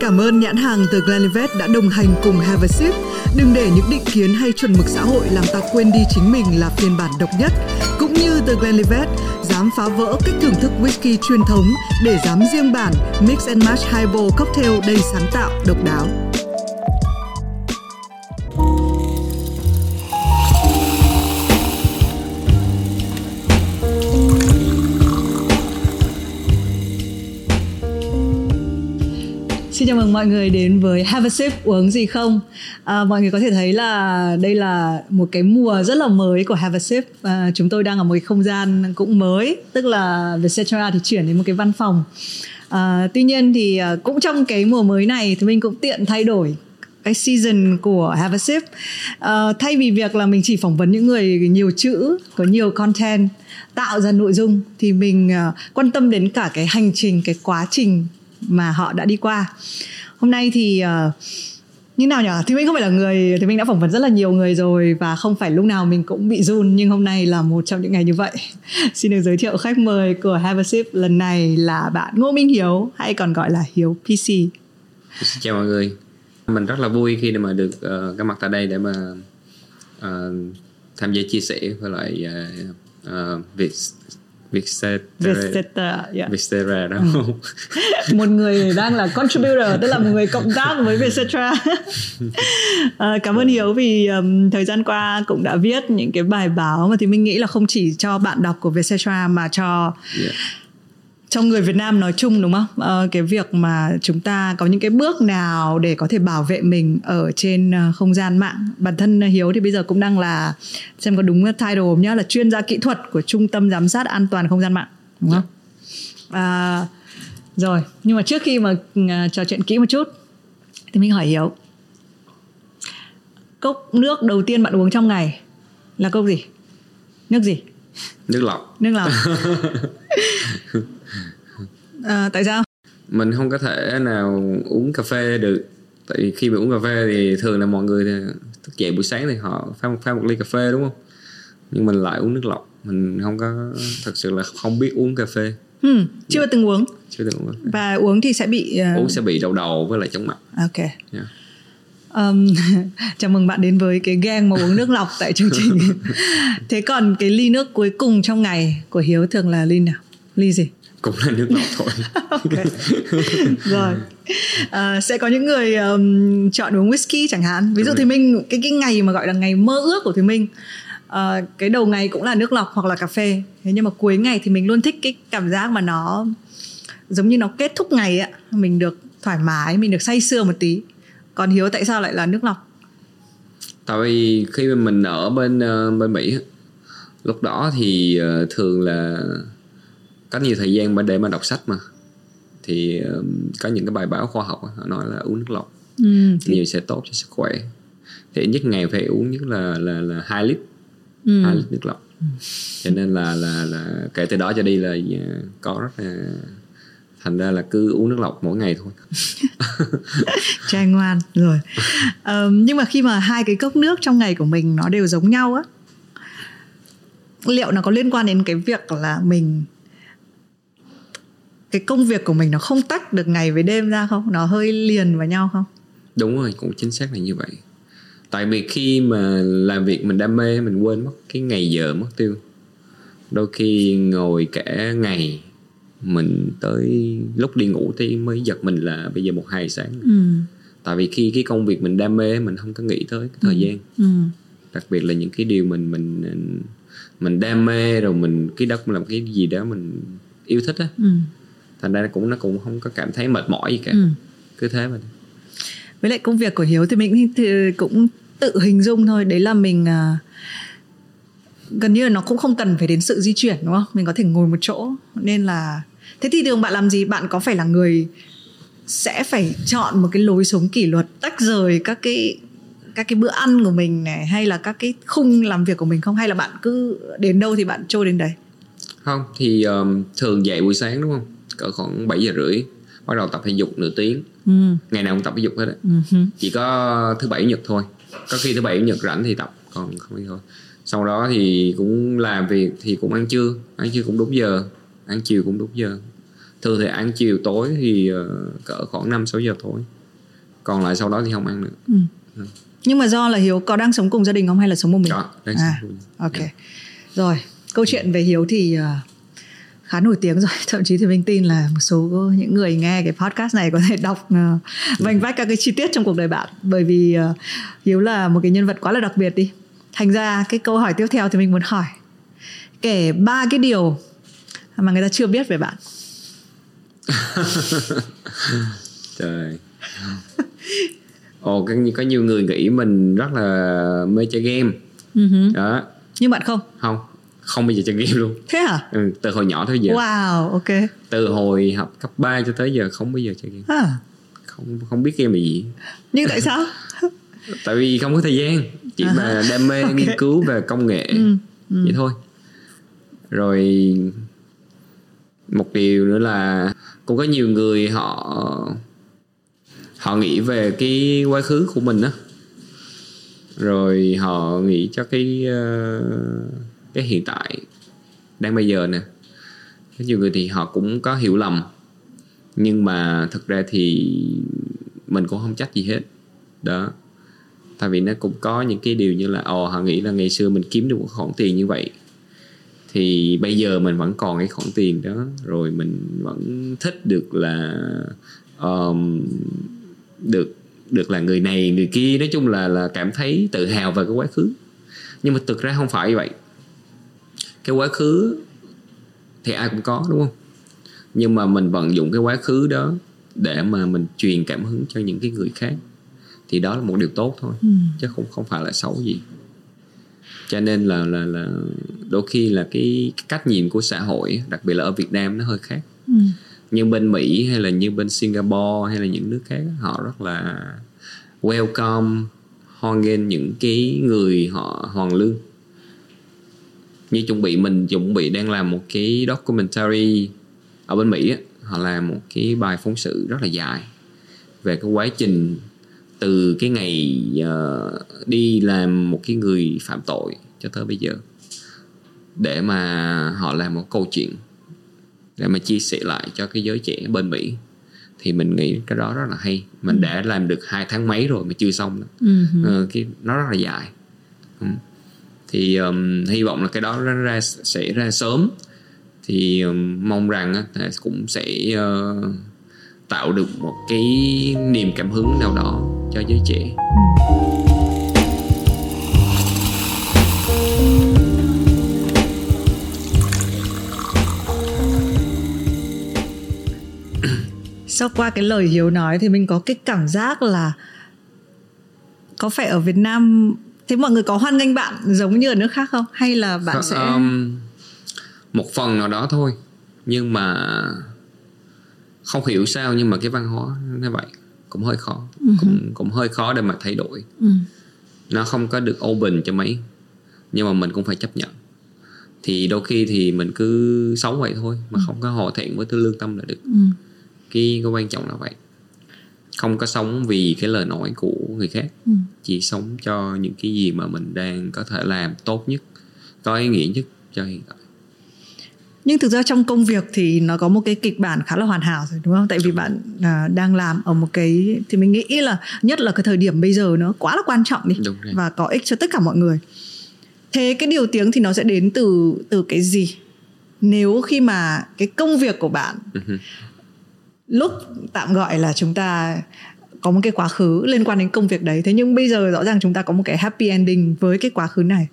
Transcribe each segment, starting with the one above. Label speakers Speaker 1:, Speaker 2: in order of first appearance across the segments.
Speaker 1: Cảm ơn nhãn hàng The Glenlivet đã đồng hành cùng Have a Sip. Đừng để những định kiến hay chuẩn mực xã hội làm ta quên đi chính mình là phiên bản độc nhất. Cũng như The Glenlivet, dám phá vỡ cách thưởng thức whisky truyền thống để dám riêng bản Mix and Match Highball Cocktail đầy sáng tạo, độc đáo. Chào mừng mọi người đến với Have a Sip uống gì không? À, Mọi người có thể thấy là đây là một cái mùa rất là mới của Have a Sip. À, Chúng tôi đang ở một cái không gian cũng mới Tức là Vietcetera thì chuyển đến một cái văn phòng. À, Tuy nhiên thì à, cũng trong cái mùa mới này thì mình cũng tiện thay đổi cái season của Have a Sip. Uh, thay vì việc là mình chỉ phỏng vấn những người nhiều chữ có nhiều content tạo ra nội dung thì mình uh, quan tâm đến cả cái hành trình cái quá trình mà họ đã đi qua. Hôm nay thì uh, như nào nhỉ thì mình không phải là người thì mình đã phỏng vấn rất là nhiều người rồi và không phải lúc nào mình cũng bị run nhưng hôm nay là một trong những ngày như vậy. Xin được giới thiệu khách mời của Have a Sip lần này là bạn Ngô Minh Hiếu hay còn gọi là Hiếu PC
Speaker 2: xin chào mọi người. Mình rất là vui khi mà được ờ, uh, có mặt tại đây để mà uh, tham gia chia sẻ với lại uh, uh, việc Vietcetera
Speaker 1: yeah.
Speaker 2: Vietcetera đó
Speaker 1: ừ. một người đang là contributor tức là một người cộng tác với Vietcetera à, cảm ơn Hiếu vì um, thời gian qua cũng đã viết những cái bài báo mà thì mình nghĩ là không chỉ cho bạn đọc của Vietcetera mà cho yeah trong người Việt Nam nói chung đúng không? À, cái việc mà chúng ta có những cái bước nào để có thể bảo vệ mình ở trên ờ, không gian mạng. Bản thân Hiếu thì bây giờ cũng đang là xem có đúng title không nhá là chuyên gia kỹ thuật của Trung tâm giám sát an toàn không gian mạng, đúng không? À, rồi, nhưng mà trước khi mà trò chuyện kỹ một chút thì mình hỏi Hiếu. Cốc nước đầu tiên bạn uống trong ngày là cốc gì? Nước gì?
Speaker 2: Nước lọc.
Speaker 1: Nước lọc. à, tại sao?
Speaker 2: Mình không có thể nào uống cà phê được. Tại vì khi mà uống cà phê thì thường là mọi người thức dậy buổi sáng thì họ pha một pha một ly cà phê đúng không? Nhưng mình lại uống nước lọc. Mình không có thật sự là không biết uống cà phê.
Speaker 1: Hmm, chưa yeah. từng uống.
Speaker 2: Chưa từng uống.
Speaker 1: Và uống thì sẽ bị
Speaker 2: uh... uống sẽ bị đau đầu với lại chóng mặt.
Speaker 1: Ok. Yeah. Um, chào mừng bạn đến với cái gang mà uống nước lọc tại chương trình. Thế còn cái ly nước cuối cùng trong ngày của hiếu thường là ly nào? Ly gì
Speaker 2: cũng là nước lọc thôi.
Speaker 1: Rồi. À, sẽ có những người um, chọn uống whisky chẳng hạn. Ví dụ thì mình cái cái ngày mà gọi là ngày mơ ước của thì mình à, cái đầu ngày cũng là nước lọc hoặc là cà phê. Thế nhưng mà cuối ngày thì mình luôn thích cái cảm giác mà nó giống như nó kết thúc ngày ạ mình được thoải mái mình được say sưa một tí. Còn hiếu tại sao lại là nước lọc?
Speaker 2: Tại vì khi mà mình ở bên uh, bên mỹ lúc đó thì thường là có nhiều thời gian để mà đọc sách mà. Thì có những cái bài báo khoa học họ nói là uống nước lọc. Ừ, thì... nhiều sẽ tốt cho sức khỏe. Thì nhất ngày phải uống nhất là là là hai lít. Ừ. lít nước lọc. Ừ. cho nên là là là kể từ đó cho đi là uh, có rất là thành ra là cứ uống nước lọc mỗi ngày thôi.
Speaker 1: Trai ngoan rồi. Um, nhưng mà khi mà hai cái cốc nước trong ngày của mình nó đều giống nhau á liệu nó có liên quan đến cái việc là mình cái công việc của mình nó không tách được ngày với đêm ra không? Nó hơi liền vào nhau không?
Speaker 2: Đúng rồi cũng chính xác là như vậy. Tại vì khi mà làm việc mình đam mê mình quên mất cái ngày giờ mất tiêu. Đôi khi ngồi cả ngày mình tới lúc đi ngủ thì mới giật mình là bây giờ một hai sáng. Ừ. tại vì khi cái công việc mình đam mê mình không có nghĩ tới cái thời ừ. gian. Ừ. đặc biệt là những cái điều mình mình mình đam mê rồi mình cái cũng làm cái gì đó mình yêu thích á. Ừ thành ra cũng nó cũng không có cảm thấy mệt mỏi gì cả. Ừ. cứ thế mà.
Speaker 1: Với lại công việc của hiếu thì mình thì cũng tự hình dung thôi. Đấy là mình uh, gần như là nó cũng không cần phải đến sự di chuyển đúng không? Mình có thể ngồi một chỗ. Nên là thế thì đường bạn làm gì? Bạn có phải là người sẽ phải chọn một cái lối sống kỷ luật tách rời các cái các cái bữa ăn của mình này hay là các cái khung làm việc của mình không? Hay là bạn cứ đến đâu thì bạn trôi đến đấy?
Speaker 2: Không thì um, thường dậy buổi sáng đúng không cỡ khoảng 7 giờ rưỡi bắt đầu tập thể dục nửa tiếng. Ừ. ngày nào cũng tập thể dục hết á. Ừ. chỉ có thứ bảy nhật thôi. Có khi thứ bảy nhật rảnh thì tập còn không thì thôi. Sau đó thì cũng làm việc thì cũng ăn trưa ăn trưa cũng đúng giờ ăn chiều cũng đúng giờ. Thường thì ăn chiều tối thì uh, cỡ khoảng 5 6 giờ tối. Còn lại sau đó thì không ăn nữa.
Speaker 1: Ừ. nhưng mà do là hiếu có đang sống cùng gia đình không hay là sống một mình?
Speaker 2: Có đang
Speaker 1: à,
Speaker 2: sống cùng.
Speaker 1: ok. Rồi câu chuyện về hiếu thì uh, khá nổi tiếng rồi. Thậm chí thì mình tin là một số những người nghe cái podcast này có thể đọc uh, vành vách các cái chi tiết trong cuộc đời bạn. Bởi vì uh, hiếu là một cái nhân vật quá là đặc biệt đi. Thành ra cái câu hỏi tiếp theo thì mình muốn hỏi. Kể ba cái điều mà người ta chưa biết về bạn.
Speaker 2: Trời. Ồ có, có nhiều người nghĩ mình rất là mê chơi game.
Speaker 1: Uh-huh.
Speaker 2: đó.
Speaker 1: Nhưng bạn không?
Speaker 2: Không không bao giờ chơi game luôn.
Speaker 1: Thế hả?
Speaker 2: Ừ, từ hồi nhỏ tới giờ.
Speaker 1: Wow ok.
Speaker 2: Từ hồi học cấp 3 cho tới giờ không bao giờ chơi game.
Speaker 1: À.
Speaker 2: không không biết game là gì.
Speaker 1: Nhưng tại sao?
Speaker 2: Tại vì không có thời gian. Chỉ
Speaker 1: À,
Speaker 2: là đam mê
Speaker 1: ok.
Speaker 2: nghiên cứu về công nghệ.
Speaker 1: Ừ, ừ.
Speaker 2: vậy thôi. Rồi một điều nữa là cũng có nhiều người họ họ nghĩ về cái quá khứ của mình á. Rồi họ nghĩ cho cái ờ, cái hiện tại đang bây giờ nè. Có nhiều người thì họ cũng có hiểu lầm nhưng mà thực ra thì mình cũng không trách gì hết. Đó. Tại vì nó cũng có những cái điều như là ồ họ nghĩ là ngày xưa mình kiếm được một khoản tiền như vậy thì bây giờ mình vẫn còn cái khoản tiền đó. Rồi mình vẫn thích được là um, được được là người này người kia. Nói chung là là cảm thấy tự hào về cái quá khứ. Nhưng mà thực ra không phải vậy cái quá khứ thì ai cũng có đúng không nhưng mà mình vận dụng cái quá khứ đó để mà mình truyền cảm hứng cho những cái người khác thì đó là một điều tốt thôi
Speaker 1: Ừ.
Speaker 2: chứ không không phải là xấu gì cho nên là là là đôi khi là cái, cái cách nhìn của xã hội đặc biệt là ở Việt Nam nó hơi khác
Speaker 1: Ừ.
Speaker 2: như bên Mỹ hay là như bên Singapore hay là những nước khác họ rất là welcome hoan nghênh những cái người họ hoàn lương như chuẩn bị mình chuẩn bị đang làm một cái documentary ở bên Mỹ họ làm một cái bài phóng sự rất là dài về cái quá trình từ cái ngày ờ, đi làm một cái người phạm tội cho tới bây giờ để mà họ làm một câu chuyện để mà chia sẻ lại cho cái giới trẻ bên Mỹ thì mình nghĩ cái đó rất là hay mình đã làm được hai tháng mấy rồi mà chưa xong.
Speaker 1: Ừ.
Speaker 2: Ờ, cái nó rất là dài ừ thì um, hy vọng là cái đó ra, ra sẽ ra sớm. Thì um, mong rằng uh, cũng sẽ uh, tạo được một cái niềm cảm hứng nào đó cho giới trẻ.
Speaker 1: Sau qua cái lời hiếu nói thì mình có cái cảm giác là có phải ở Việt Nam thế mọi người có hoan nghênh bạn giống như ở nước khác không? Hay là bạn sẽ
Speaker 2: um, một phần nào đó thôi. Nhưng mà không hiểu sao nhưng mà cái văn hóa nó vậy. Cũng hơi khó. Cũng cũng hơi khó để mà thay đổi.
Speaker 1: Ừ.
Speaker 2: nó không có được open cho mấy. Nhưng mà mình cũng phải chấp nhận. Thì đôi khi thì mình cứ sống vậy thôi mà không có hòa thiện với tư lương tâm là được.
Speaker 1: Ừ.
Speaker 2: cái cái quan trọng là vậy không có sống vì cái lời nói của người khác
Speaker 1: Ừ.
Speaker 2: chỉ sống cho những cái gì mà mình đang có thể làm tốt nhất có ý nghĩa nhất cho hiện tại.
Speaker 1: Nhưng thực ra trong công việc thì nó có một cái kịch bản khá là hoàn hảo rồi đúng không? Tại vì bạn à, đang làm ở một cái thì mình nghĩ là nhất là cái thời điểm bây giờ nó quá là quan trọng đi và có ích cho tất cả mọi người. Thế cái điều tiếng thì nó sẽ đến từ từ cái gì? Nếu khi mà cái công việc của bạn
Speaker 2: Ừ.
Speaker 1: lúc tạm gọi là chúng ta có một cái quá khứ liên quan đến công việc đấy. Thế nhưng bây giờ rõ ràng chúng ta có một cái happy ending với cái quá khứ này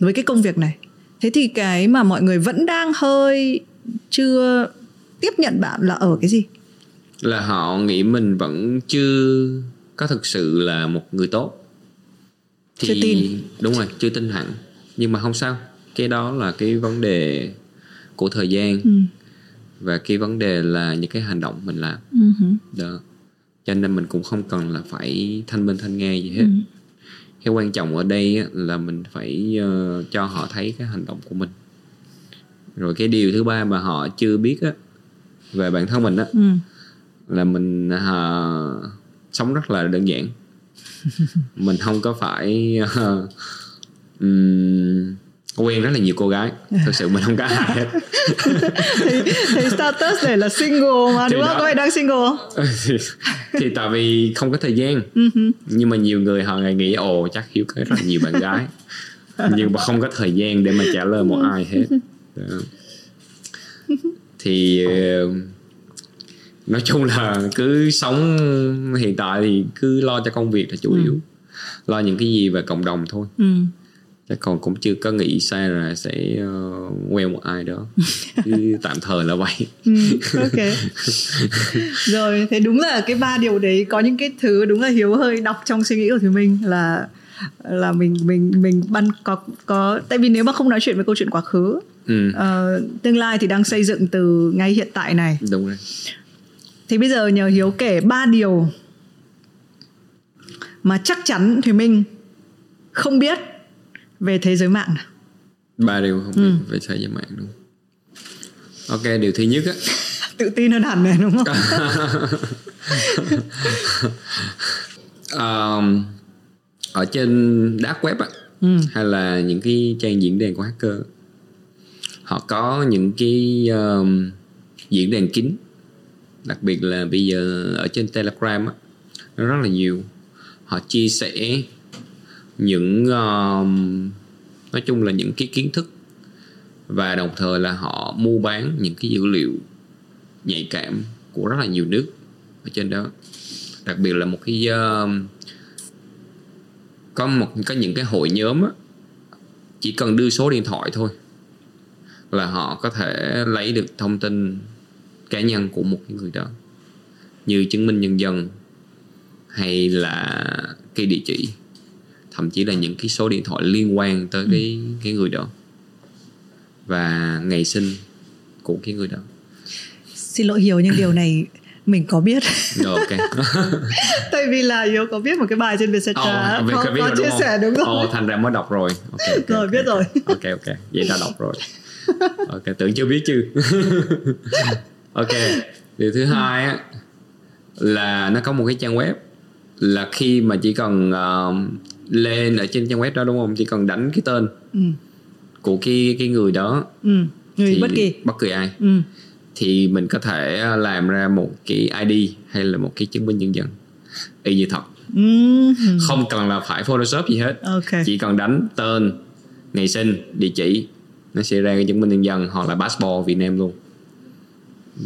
Speaker 1: với cái công việc này. Thế thì cái mà mọi người vẫn đang hơi chưa tiếp nhận bạn là ở cái gì?
Speaker 2: Là họ nghĩ mình vẫn chưa có thực sự là một người tốt. Thì
Speaker 1: Chưa tin.
Speaker 2: đúng rồi chưa tin hẳn. Nhưng mà không sao cái đó là cái vấn đề của thời gian.
Speaker 1: Ừ.
Speaker 2: và cái vấn đề là những cái hành động mình làm
Speaker 1: hử.
Speaker 2: đó cho nên mình cũng không cần là phải thanh minh thanh nghe gì hết
Speaker 1: Ừ.
Speaker 2: cái quan trọng ở đây là mình phải ờ, cho họ thấy cái hành động của mình rồi cái điều thứ ba mà họ chưa biết á về bản thân mình á
Speaker 1: Ừ.
Speaker 2: là mình ờ, sống rất là đơn giản. mình không có phải ờ, ừm, quen rất là nhiều cô gái. Thực sự mình không có ai hết.
Speaker 1: Thì, thì status này là single mà
Speaker 2: Thì
Speaker 1: đúng không? có ai đang single không?
Speaker 2: Thì, thì tại vì không có thời gian. Nhưng mà nhiều người họ nghĩ ồ chắc hiếu có rất là nhiều bạn gái. Nhưng mà không có thời gian để mà trả lời một ai hết. Đó. thì ờ, nói chung là cứ sống hiện tại thì cứ lo cho công việc là chủ yếu. Lo những cái gì về cộng đồng thôi.
Speaker 1: Ừ.
Speaker 2: chắc còn cũng chưa có nghĩ xa là sẽ uh, quen một ai đó. Tạm thời là vậy.
Speaker 1: Ừ, ok. Rồi thế đúng là cái ba điều đấy có những cái thứ đúng là hiếu hơi đọc trong suy nghĩ của thùy minh là là mình mình mình băn có có tại vì nếu mà không nói chuyện về câu chuyện quá khứ
Speaker 2: ừ,
Speaker 1: ờ, tương lai thì đang xây dựng từ ngay hiện tại này.
Speaker 2: Đúng rồi.
Speaker 1: Thì bây giờ nhờ hiếu kể ba điều mà chắc chắn thùy minh không biết về thế giới mạng nào.
Speaker 2: ba điều không biết về thế giới mạng đúng ok điều thứ nhất á.
Speaker 1: Tự tin hơn hẳn này đúng không?
Speaker 2: Um, ở trên dark web á
Speaker 1: ừ.
Speaker 2: hay là những cái trang diễn đàn của hacker họ có những cái um, diễn đàn kín. Đặc biệt là bây giờ ở trên telegram á nó rất là nhiều. Họ chia sẻ những uh, nói chung là những cái kiến thức và đồng thời là họ mua bán những cái dữ liệu nhạy cảm của rất là nhiều nước ở trên đó. Đặc biệt là một cái uh, có một có những cái hội nhóm á chỉ cần đưa số điện thoại thôi là họ có thể lấy được thông tin cá nhân của một cái người đó như chứng minh nhân dân hay là cái địa chỉ thậm chí là những cái số điện thoại liên quan tới cái cái người đó. Và ngày sinh của cái người đó.
Speaker 1: Xin lỗi hiếu nhưng điều này mình có biết.
Speaker 2: Rồi ok.
Speaker 1: Tại vì là hiếu có viết một cái bài trên Vietcetera
Speaker 2: Ồ,
Speaker 1: có,
Speaker 2: biết- biết
Speaker 1: có chia
Speaker 2: không?
Speaker 1: sẻ đúng rồi
Speaker 2: Ồ, thành ra mới đọc rồi. Ok, ok,
Speaker 1: Rồi,
Speaker 2: ok.
Speaker 1: biết rồi.
Speaker 2: ok ok. Vậy đã đọc rồi. Ok tưởng chưa biết chứ. Ok điều thứ hai á là nó có một cái trang web là khi mà chỉ cần ờ, lên ở trên trang web đó đúng không? Chỉ cần đánh cái tên
Speaker 1: ừ.
Speaker 2: của cái cái người đó
Speaker 1: Ừ. người
Speaker 2: thì
Speaker 1: bất kỳ.
Speaker 2: bất kỳ ai.
Speaker 1: Ừ.
Speaker 2: thì mình có thể làm ra một cái ID hay là một cái chứng minh nhân dân. Y như thật.
Speaker 1: Ừ.
Speaker 2: không cần là phải photoshop gì hết.
Speaker 1: Ok.
Speaker 2: Chỉ cần đánh tên ngày sinh địa chỉ nó sẽ ra cái chứng minh nhân dân hoặc là passport Việt Nam luôn.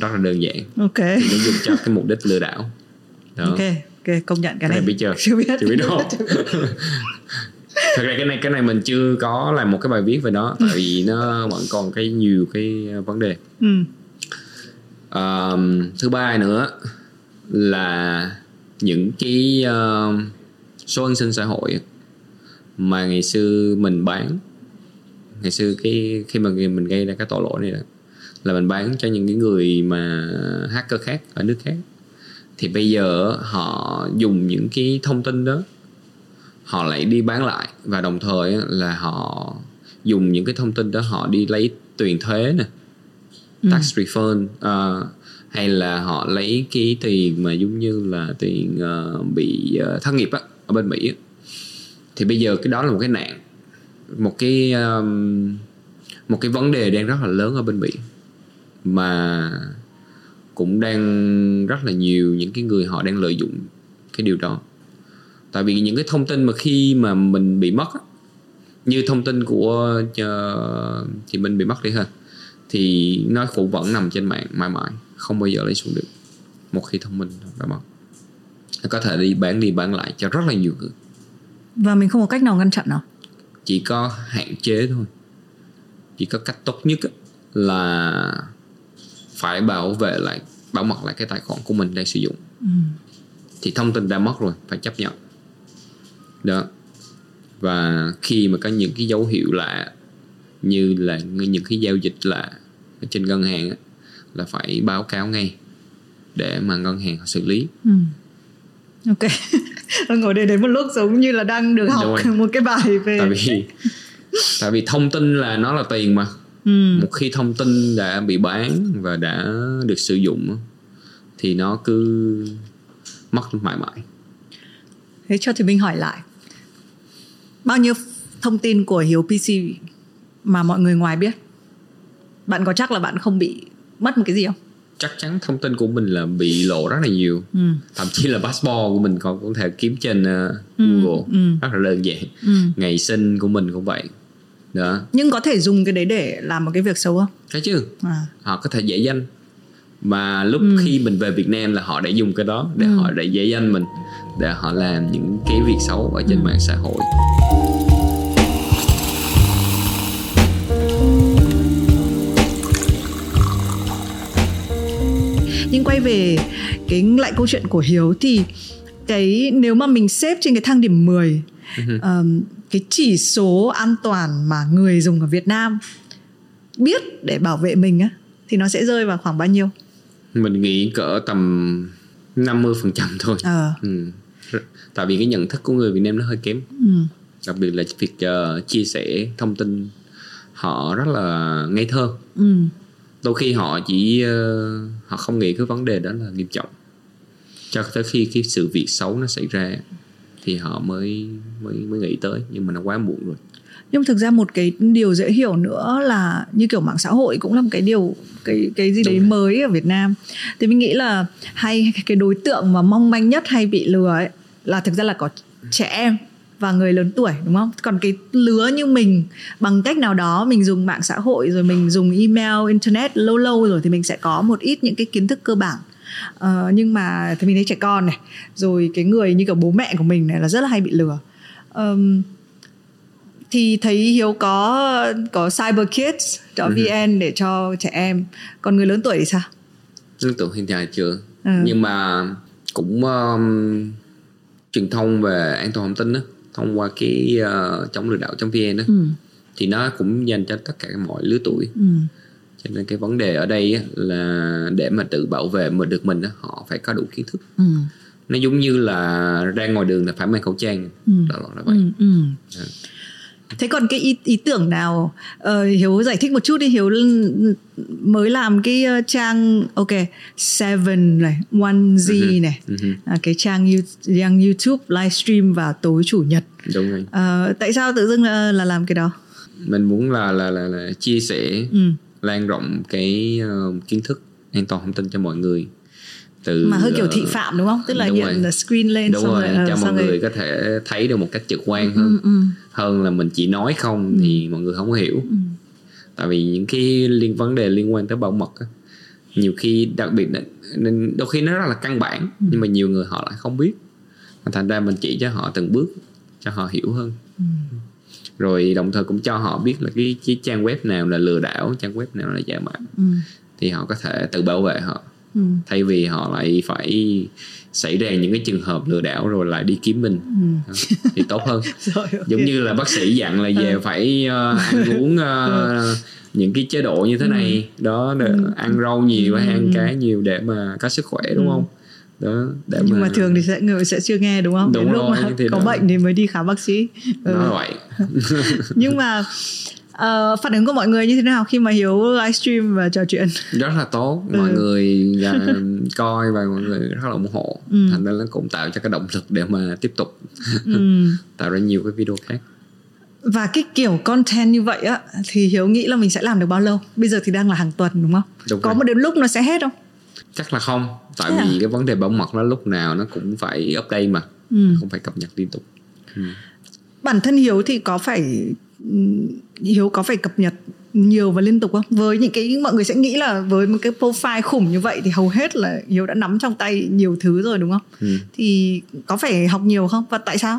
Speaker 2: Rất là đơn giản.
Speaker 1: Ok.
Speaker 2: Thì nó dùng cho cái mục đích lừa đảo. Đó.
Speaker 1: Ok ok công nhận cái
Speaker 2: Cái
Speaker 1: này
Speaker 2: này biết chưa?
Speaker 1: chưa biết
Speaker 2: Chưa biết không? thật ra cái này cái này mình chưa có làm một cái bài viết về nó tại vì nó vẫn còn cái nhiều cái vấn đề
Speaker 1: ừ.
Speaker 2: Ờm, thứ ba nữa là những cái uh, số an sinh xã hội mà ngày xưa mình bán ngày xưa cái khi mà mình gây ra cái tội lỗi này đó là mình bán cho những cái người mà hacker khác ở nước khác thì bây giờ họ dùng những cái thông tin đó họ lại đi bán lại. Và đồng thời là họ dùng những cái thông tin đó họ đi lấy tiền thuế nè tax refund ờ, hay là họ lấy cái tiền mà giống như là tiền ờ, bị ờ, thất nghiệp á ở bên Mỹ á. thì bây giờ cái đó là một cái nạn một cái um, một cái vấn đề đang rất là lớn ở bên Mỹ. Mà cũng đang rất là nhiều những cái người họ đang lợi dụng cái điều đó. Tại vì những cái thông tin mà khi mà mình bị mất như thông tin của uh, chị Minh bị mất đi ha thì nó cũng vẫn nằm trên mạng mãi mãi không bao giờ lấy xuống được một khi thông minh đã mất. Nó có thể đi bán đi bán lại cho rất là nhiều người.
Speaker 1: Và mình không có cách nào ngăn chặn nào
Speaker 2: chỉ có hạn chế thôi. Chỉ có cách tốt nhất là phải bảo vệ lại bảo mật lại cái tài khoản của mình đang sử dụng. Thì thông tin đã mất rồi phải chấp nhận. Đó. Và khi mà có những cái dấu hiệu lạ như là những cái giao dịch lạ ở trên ngân hàng là phải báo cáo ngay để mà ngân hàng xử lý.
Speaker 1: Ừ. ok. Ngồi đây đến một lúc giống như là đang được học
Speaker 2: Đúng rồi.
Speaker 1: một cái bài về
Speaker 2: tại vì tại vì thông tin là nó là tiền mà
Speaker 1: ừ.
Speaker 2: một khi thông tin đã bị bán và đã được sử dụng thì nó cứ mất mãi mãi
Speaker 1: thế cho thì mình hỏi lại bao nhiêu thông tin của hiếu pc mà mọi người ngoài biết bạn có chắc là bạn không bị mất một cái gì không
Speaker 2: chắc chắn thông tin của mình là bị lộ rất là nhiều
Speaker 1: ừ.
Speaker 2: thậm chí là passport của mình còn có thể kiếm trên uh,
Speaker 1: Ừ,
Speaker 2: Google
Speaker 1: ừ.
Speaker 2: rất là đơn giản
Speaker 1: Ừ.
Speaker 2: ngày sinh của mình cũng vậy đó
Speaker 1: nhưng có thể dùng cái đấy để làm một cái việc xấu không
Speaker 2: thấy chứ
Speaker 1: à.
Speaker 2: họ có thể giải danh mà lúc
Speaker 1: Ừ.
Speaker 2: khi mình về Việt Nam là họ đã dùng cái đó để
Speaker 1: Ừ.
Speaker 2: họ để giải danh mình để họ làm những cái việc xấu ở trên
Speaker 1: Ừ.
Speaker 2: mạng xã hội
Speaker 1: nhưng quay về cái lại câu chuyện của hiếu thì cái nếu mà mình xếp trên cái thang điểm 10 ờm, cái chỉ số an toàn mà người dùng ở Việt Nam biết để bảo vệ mình á thì nó sẽ rơi vào khoảng bao nhiêu?
Speaker 2: Mình nghĩ cỡ tầm 50% thôi.
Speaker 1: Ờ.
Speaker 2: Ừ. tại vì cái nhận thức của người Việt Nam nó hơi kém.
Speaker 1: Ừ.
Speaker 2: đặc biệt là việc ờ, chia sẻ thông tin họ rất là ngây thơ.
Speaker 1: Ừ.
Speaker 2: đôi khi họ chỉ ờ, họ không nghĩ cái vấn đề đó là nghiêm trọng. Cho tới khi cái sự việc xấu nó xảy ra thì họ mới mới mới nghĩ tới nhưng mà nó quá muộn rồi.
Speaker 1: Nhưng thực ra một cái điều dễ hiểu nữa là như kiểu mạng xã hội cũng là một cái điều cái cái gì đấy mới ở Việt Nam. Thì mình nghĩ là hay cái đối tượng mà mong manh nhất hay bị lừa ấy là thực ra là có trẻ em và người lớn tuổi đúng không? Còn cái lứa như mình bằng cách nào đó mình dùng mạng xã hội rồi mình dùng email internet lâu lâu rồi thì mình sẽ có một ít những cái kiến thức cơ bản Ờ, nhưng mà thì mình thấy trẻ con này rồi cái người như kiểu bố mẹ của mình này là rất là hay bị lừa. Ờm, thì thấy hiếu có có cyberkids.vn để cho trẻ em. Còn người lớn tuổi thì sao?
Speaker 2: Ấn tượng hiện tại chưa.
Speaker 1: Ừ.
Speaker 2: nhưng mà cũng um, truyền thông về an toàn thông tin đó, thông qua cái uh, chống lừa đảo vn đó,
Speaker 1: ừ.
Speaker 2: Thì nó cũng dành cho tất cả mọi lứa tuổi.
Speaker 1: Ừ
Speaker 2: cho nên cái vấn đề ở đây là để mà tự bảo vệ mình được mình họ phải có đủ kiến thức.
Speaker 1: Ừ.
Speaker 2: Nó giống như là ra ngoài đường là phải mang khẩu trang.
Speaker 1: Ừ.
Speaker 2: đó là vậy.
Speaker 1: Ừ ừ.
Speaker 2: Dạ.
Speaker 1: thế còn cái ý, ý tưởng nào ờ, hiếu giải thích một chút đi hiếu mới làm cái ờ, trang ok seven này one z này.
Speaker 2: Ừ hứ,
Speaker 1: à, cái trang trang youtube livestream vào tối chủ nhật.
Speaker 2: Đúng rồi.
Speaker 1: Ờ, tại sao tự dưng là, là làm cái đó?
Speaker 2: Mình muốn là là là, là chia sẻ
Speaker 1: ừ.
Speaker 2: Lan rộng cái ờ, kiến thức an toàn thông tin cho mọi người từ
Speaker 1: mà hơi kiểu
Speaker 2: ờ,
Speaker 1: thị phạm đúng không tức là
Speaker 2: đúng
Speaker 1: hiện
Speaker 2: rồi.
Speaker 1: là screen lên
Speaker 2: đúng
Speaker 1: xong
Speaker 2: rồi,
Speaker 1: rồi, ờ,
Speaker 2: cho mọi
Speaker 1: rồi-
Speaker 2: người có thể thấy được một cách trực quan hơn
Speaker 1: ừ, ừ,
Speaker 2: hơn là mình chỉ nói không thì mọi người không có hiểu
Speaker 1: ừ.
Speaker 2: tại vì những cái liên vấn đề liên quan tới bảo mật á, nhiều khi đặc biệt nên đôi khi nó rất là căn bản
Speaker 1: Ừ.
Speaker 2: nhưng mà nhiều người họ lại không biết thành ra mình chỉ cho họ từng bước cho họ hiểu hơn
Speaker 1: Ừ.
Speaker 2: rồi đồng thời cũng cho họ biết là cái, cái trang web nào là lừa đảo trang web nào là giả mạo
Speaker 1: ừ,
Speaker 2: thì họ có thể tự bảo vệ họ
Speaker 1: ừ,
Speaker 2: thay vì họ lại phải xảy ra những cái trường hợp lừa đảo rồi lại đi kiếm mình
Speaker 1: ừ.
Speaker 2: Đó, thì tốt hơn
Speaker 1: Rồi, ok.
Speaker 2: giống như là bác sĩ dặn là về
Speaker 1: Ừ.
Speaker 2: phải ờ, ăn uống ờ, những cái chế độ như thế này đó để
Speaker 1: Ừ.
Speaker 2: ăn rau nhiều hay ăn
Speaker 1: Ừ.
Speaker 2: cá nhiều để mà có sức khỏe đúng
Speaker 1: Ừ.
Speaker 2: không đó để
Speaker 1: nhưng mà thường thì sẽ người sẽ chưa nghe đúng không
Speaker 2: Đúng
Speaker 1: Đến lúc
Speaker 2: rồi,
Speaker 1: mà
Speaker 2: thì
Speaker 1: có
Speaker 2: đó.
Speaker 1: bệnh thì mới đi khám bác sĩ Ừ.
Speaker 2: nói vậy
Speaker 1: nhưng mà ờ, phản ứng của mọi người như thế nào khi mà hiếu livestream và trò chuyện
Speaker 2: rất là tốt mọi
Speaker 1: Ừ.
Speaker 2: người là coi và mọi người rất là ủng hộ
Speaker 1: Ừ.
Speaker 2: thành ra nó cũng tạo cho cái động lực để mà tiếp tục
Speaker 1: ừ.
Speaker 2: tạo ra nhiều cái video khác
Speaker 1: và cái kiểu content như vậy á thì hiếu nghĩ là mình sẽ làm được bao lâu bây giờ thì đang là hàng tuần đúng không
Speaker 2: Đúng
Speaker 1: có
Speaker 2: rồi.
Speaker 1: một đến lúc nó sẽ hết không
Speaker 2: chắc là không tại
Speaker 1: Thế à?
Speaker 2: vì cái vấn đề bảo mật nó lúc nào nó cũng phải update mà
Speaker 1: ừ.
Speaker 2: không phải cập nhật liên tục
Speaker 1: bản thân hiếu thì có phải ừm, hiếu có phải cập nhật nhiều và liên tục không với những cái mọi người sẽ nghĩ là với một cái profile khủng như vậy thì hầu hết là hiếu đã nắm trong tay nhiều thứ rồi đúng không
Speaker 2: ừ.
Speaker 1: thì có phải học nhiều không và tại sao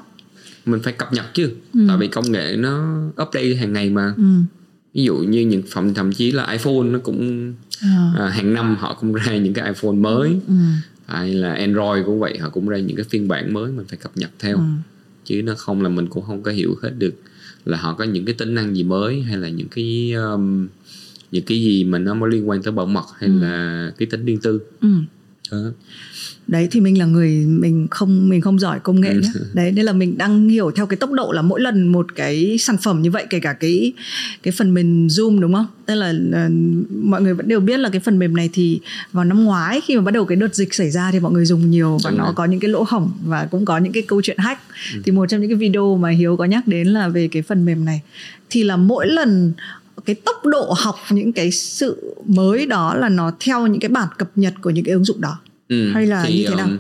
Speaker 2: mình phải cập nhật chứ
Speaker 1: Ừ.
Speaker 2: tại vì công nghệ nó update hàng ngày mà
Speaker 1: ừ.
Speaker 2: Ví dụ như những phẩm thậm chí là iPhone nó cũng
Speaker 1: À.
Speaker 2: à, hàng năm họ cũng ra những cái iPhone mới
Speaker 1: Ừ.
Speaker 2: hay là Android cũng vậy họ cũng ra những cái phiên bản mới mình phải cập nhật theo
Speaker 1: Ừ.
Speaker 2: chứ nó không là mình cũng không có hiểu hết được là họ có những cái tính năng gì mới hay là những cái um, những cái gì mà nó mới liên quan tới bảo mật hay
Speaker 1: Ừ.
Speaker 2: là cái tính riêng tư
Speaker 1: Ừ.
Speaker 2: Đó.
Speaker 1: đấy thì mình là người mình không mình không giỏi công nghệ
Speaker 2: Ừ.
Speaker 1: nhé đấy nên là mình đang hiểu theo cái tốc độ là mỗi lần một cái sản phẩm như vậy kể cả cái cái phần mềm zoom đúng không tức là ờ, mọi người vẫn đều biết là cái phần mềm này thì vào năm ngoái khi mà bắt đầu cái đợt dịch xảy ra thì mọi người dùng nhiều và
Speaker 2: Đúng
Speaker 1: nó
Speaker 2: rồi.
Speaker 1: có những cái lỗ hổng và cũng có những cái câu chuyện hack thì một trong những cái video mà hiếu có nhắc đến là về cái phần mềm này thì là mỗi lần cái tốc độ học những cái sự mới đó là nó theo những cái bản cập nhật của những cái ứng dụng đó
Speaker 2: Ừ,
Speaker 1: Hay là như thế nào?
Speaker 2: um,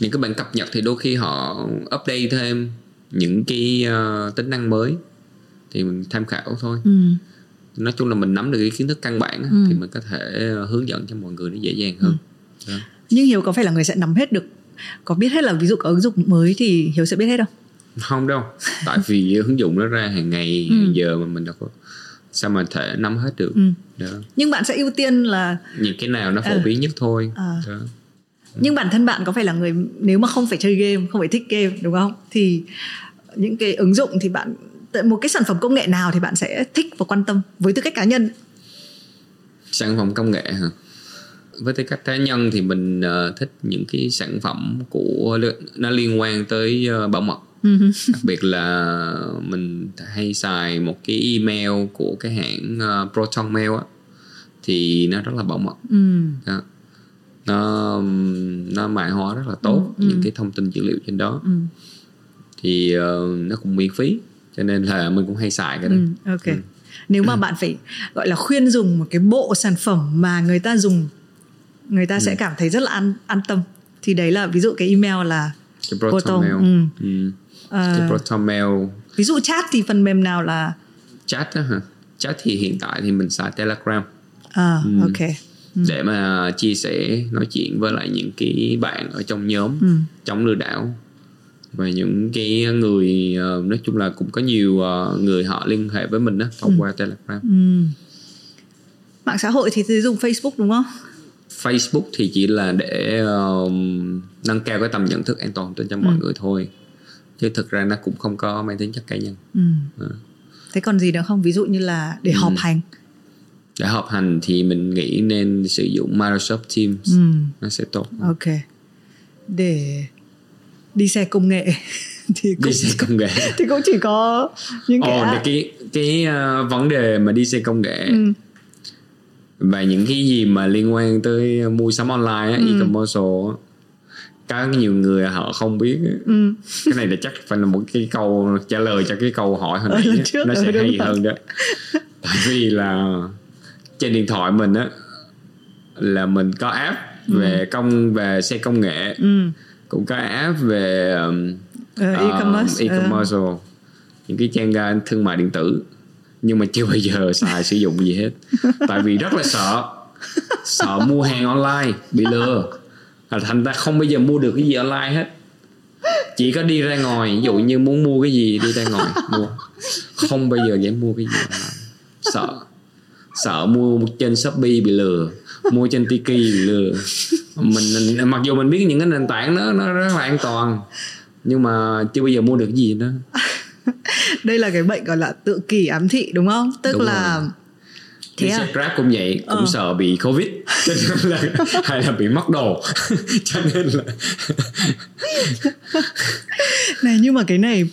Speaker 2: những cái bản cập nhật thì đôi khi họ update thêm những cái uh, tính năng mới thì mình tham khảo thôi
Speaker 1: ừ.
Speaker 2: nói chung là mình nắm được cái kiến thức căn bản
Speaker 1: Ừ.
Speaker 2: thì mình có thể uh, hướng dẫn cho mọi người nó dễ dàng hơn Đó.
Speaker 1: nhưng hiếu có phải là người sẽ nắm hết được có biết hết là ví dụ có ứng dụng mới thì hiếu sẽ biết hết không
Speaker 2: không đâu tại vì ứng dụng nó ra hàng ngày
Speaker 1: Ừ.
Speaker 2: hàng giờ mà mình đâu có sao mà thể nắm hết được
Speaker 1: ừ.
Speaker 2: đó
Speaker 1: nhưng bạn sẽ ưu tiên là
Speaker 2: những cái nào nó phổ
Speaker 1: Ừ.
Speaker 2: biến nhất thôi
Speaker 1: À.
Speaker 2: đó.
Speaker 1: nhưng bản thân bạn có phải là người nếu mà không phải chơi game không phải thích game đúng không thì những cái ứng dụng thì bạn một cái sản phẩm công nghệ nào thì bạn sẽ thích và quan tâm với tư cách cá nhân
Speaker 2: sản phẩm công nghệ hả với tư cách cá nhân thì mình ờ, thích những cái sản phẩm của nó liên quan tới ờ, bảo mật. Đặc biệt là mình hay xài một cái email của cái hãng ờ, Proton Mail á thì nó rất là bảo mật
Speaker 1: ừ.
Speaker 2: đó. nó nó mã hóa rất là tốt
Speaker 1: Ừ, ừ.
Speaker 2: những cái thông tin dữ liệu trên đó
Speaker 1: Ừ.
Speaker 2: thì ờ, nó cũng miễn phí cho nên là mình cũng hay xài cái đó
Speaker 1: Ừ. ok nếu mà bạn phải gọi là khuyên dùng một cái bộ sản phẩm mà người ta dùng người ta sẽ cảm thấy rất là an an tâm thì đấy là ví dụ cái email là
Speaker 2: cái Proton,
Speaker 1: Proton,
Speaker 2: Mail
Speaker 1: ừ.
Speaker 2: Ừ. cái Proton Mail.
Speaker 1: Ví dụ chat thì phần mềm nào là
Speaker 2: chat á hả? Chat thì hiện tại thì mình xài Telegram.
Speaker 1: À
Speaker 2: Ừ.
Speaker 1: ok.
Speaker 2: Để mà chia sẻ nói chuyện với lại những cái bạn ở trong nhóm
Speaker 1: Ừ.
Speaker 2: chống lừa đảo. Và những cái người ờ, nói chung là cũng có nhiều ờ, người họ liên hệ với mình đó thông qua Telegram.
Speaker 1: Ừ. mạng xã hội thì sử dụng Facebook đúng không?
Speaker 2: Facebook thì chỉ là để ờ, nâng cao cái tầm nhận thức an toàn tin cho mọi
Speaker 1: Ừ.
Speaker 2: người thôi chứ thực ra nó cũng không có mang tính chất cá nhân
Speaker 1: ừ.
Speaker 2: Ừ.
Speaker 1: thế còn gì nữa không ví dụ như là để họp
Speaker 2: Ừ.
Speaker 1: hành
Speaker 2: để họp hành thì mình nghĩ nên sử dụng Microsoft Teams
Speaker 1: ừ.
Speaker 2: nó sẽ tốt
Speaker 1: ok để đi xe công nghệ thì cũng
Speaker 2: đi xe công nghệ
Speaker 1: thì cũng chỉ có những cái
Speaker 2: Ồ, cái cái ờ, vấn đề mà đi xe công nghệ
Speaker 1: ừ.
Speaker 2: và những cái gì mà liên quan tới mua sắm online á,
Speaker 1: Ừ.
Speaker 2: e-commerce có nhiều người họ không biết.
Speaker 1: Ừ.
Speaker 2: cái này là chắc phải là một cái câu trả lời cho cái câu hỏi hồi nãy
Speaker 1: lần
Speaker 2: á.
Speaker 1: trước,
Speaker 2: nó
Speaker 1: ừ,
Speaker 2: sẽ hay
Speaker 1: rồi.
Speaker 2: hơn đó tại vì là trên điện thoại mình á là mình có app về công về xe công nghệ
Speaker 1: Ừ.
Speaker 2: cũng có app về um, um,
Speaker 1: e-commerce, ờ.
Speaker 2: e-commerce những cái trang thương mại điện tử nhưng mà chưa bao giờ xài sử dụng gì hết tại vì rất là sợ sợ mua hàng online bị lừa là thành ra không bao giờ mua được cái gì online hết. Chỉ có đi ra ngoài ví dụ như muốn mua cái gì đi ra ngoài mua. Không bao giờ dám mua cái gì online. Sợ. Sợ mua trên shopee bị lừa mua trên tiki bị lừa. Mình mặc dù mình biết những cái nền tảng đó nó rất là an toàn nhưng mà chưa bao giờ mua được cái gì đó.
Speaker 1: Đây là cái bệnh gọi là tự kỷ ám thị đúng không? Tức
Speaker 2: Đúng
Speaker 1: là
Speaker 2: rồi.
Speaker 1: À
Speaker 2: xe grab cũng vậy cũng
Speaker 1: Ờ.
Speaker 2: sợ bị covid. Cho nên là hay là bị mất đồ. Cho nên là
Speaker 1: này nhưng mà cái này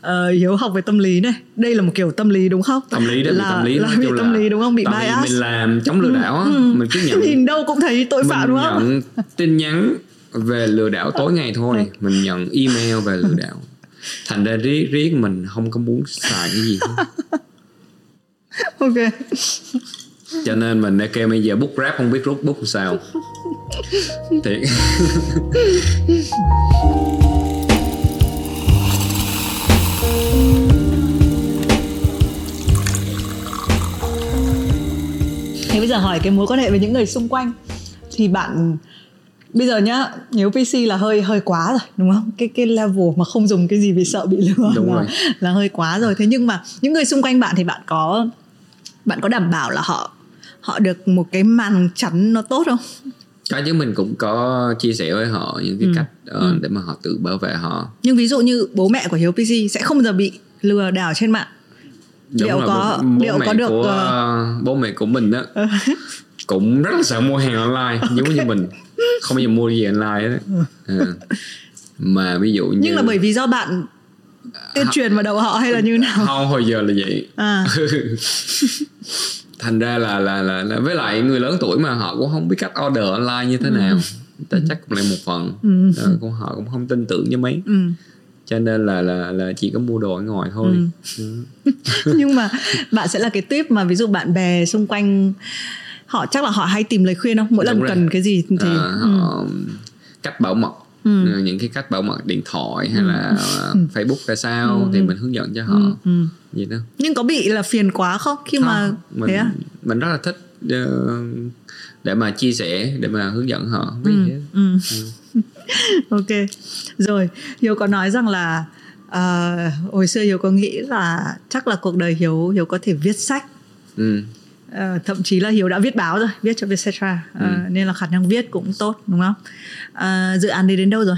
Speaker 1: ờ, hiếu học về tâm lý này đây là một kiểu tâm lý đúng không?
Speaker 2: Tâm lý bị
Speaker 1: là,
Speaker 2: tâm lý
Speaker 1: là bị tâm lý đúng không? Bị bias.
Speaker 2: mình làm chống lừa đảo á
Speaker 1: Ừ.
Speaker 2: mình cứ nhận
Speaker 1: nhìn đâu cũng thấy tội phạm đúng không?
Speaker 2: nhận tin nhắn về lừa đảo tối ngày thôi mình nhận email về lừa đảo. Thành ra riết riết mình không có muốn xài cái gì hết.
Speaker 1: ok.
Speaker 2: Cho nên mình đã kêu bây giờ book grab không biết rút làm sao. Thiệt
Speaker 1: thế bây giờ hỏi cái mối quan hệ với những người xung quanh. Thì bạn bây giờ nhá nếu PC là hơi hơi quá rồi đúng không? Cái cái level mà không dùng cái gì vì sợ bị lừa
Speaker 2: Đúng
Speaker 1: là,
Speaker 2: rồi.
Speaker 1: là hơi quá rồi. Thế nhưng mà những người xung quanh bạn thì bạn có bạn có đảm bảo là họ họ được một cái màn chắn nó tốt không?
Speaker 2: Có chứ mình cũng có chia sẻ với họ những cái
Speaker 1: Ừ.
Speaker 2: cách ờ, để mà họ tự bảo vệ họ.
Speaker 1: Nhưng ví dụ như bố mẹ của hiếu pc sẽ không bao giờ bị lừa đảo trên mạng.
Speaker 2: Đúng
Speaker 1: Liệu
Speaker 2: là
Speaker 1: có-
Speaker 2: bố, bố
Speaker 1: liệu
Speaker 2: mẹ
Speaker 1: có được,
Speaker 2: của
Speaker 1: ờ,
Speaker 2: bố mẹ của mình đó cũng rất là sợ mua hàng online giống như mình. Không bao giờ mua gì online hết à. mà ví dụ như
Speaker 1: nhưng là bởi vì do bạn tuyên truyền vào đầu họ hay là như nào?
Speaker 2: Không hồi giờ là vậy.
Speaker 1: À.
Speaker 2: Thành ra là, là là là với lại người lớn tuổi mà họ cũng không biết cách order online như thế nào. Ta chắc cũng là một phần.
Speaker 1: Ừ.
Speaker 2: Đó, cũng họ cũng không tin tưởng như mấy.
Speaker 1: Ừ.
Speaker 2: cho nên là là là chỉ có mua đồ ở ngoài thôi. Ừ.
Speaker 1: nhưng mà bạn sẽ là cái tip mà ví dụ bạn bè xung quanh họ chắc là họ hay tìm lời khuyên không? Mỗi lần
Speaker 2: Đúng rồi.
Speaker 1: cần cái gì thì
Speaker 2: À,
Speaker 1: ừ.
Speaker 2: họ, cách bảo mật
Speaker 1: Ừ.
Speaker 2: ờ, những cái cách bảo mật điện thoại hay là ờ, Facebook ra sao thì mình hướng dẫn cho họ
Speaker 1: Ừ. Ừ.
Speaker 2: gì đó
Speaker 1: nhưng có bị là phiền quá không khi mà
Speaker 2: Không, mình
Speaker 1: thế à
Speaker 2: mình rất là thích ờ, để mà chia sẻ để mà hướng dẫn họ gì hết.
Speaker 1: ừ. ok rồi hiếu có nói rằng là ờ, hồi xưa hiếu có nghĩ là chắc là cuộc đời hiếu hiếu có thể viết sách
Speaker 2: ừ.
Speaker 1: Ờ, thậm chí là hiếu đã viết báo rồi viết cho vietcetera Ờ,
Speaker 2: Ừ.
Speaker 1: nên là khả năng viết cũng tốt đúng không Ờ, dự án đi đến đâu rồi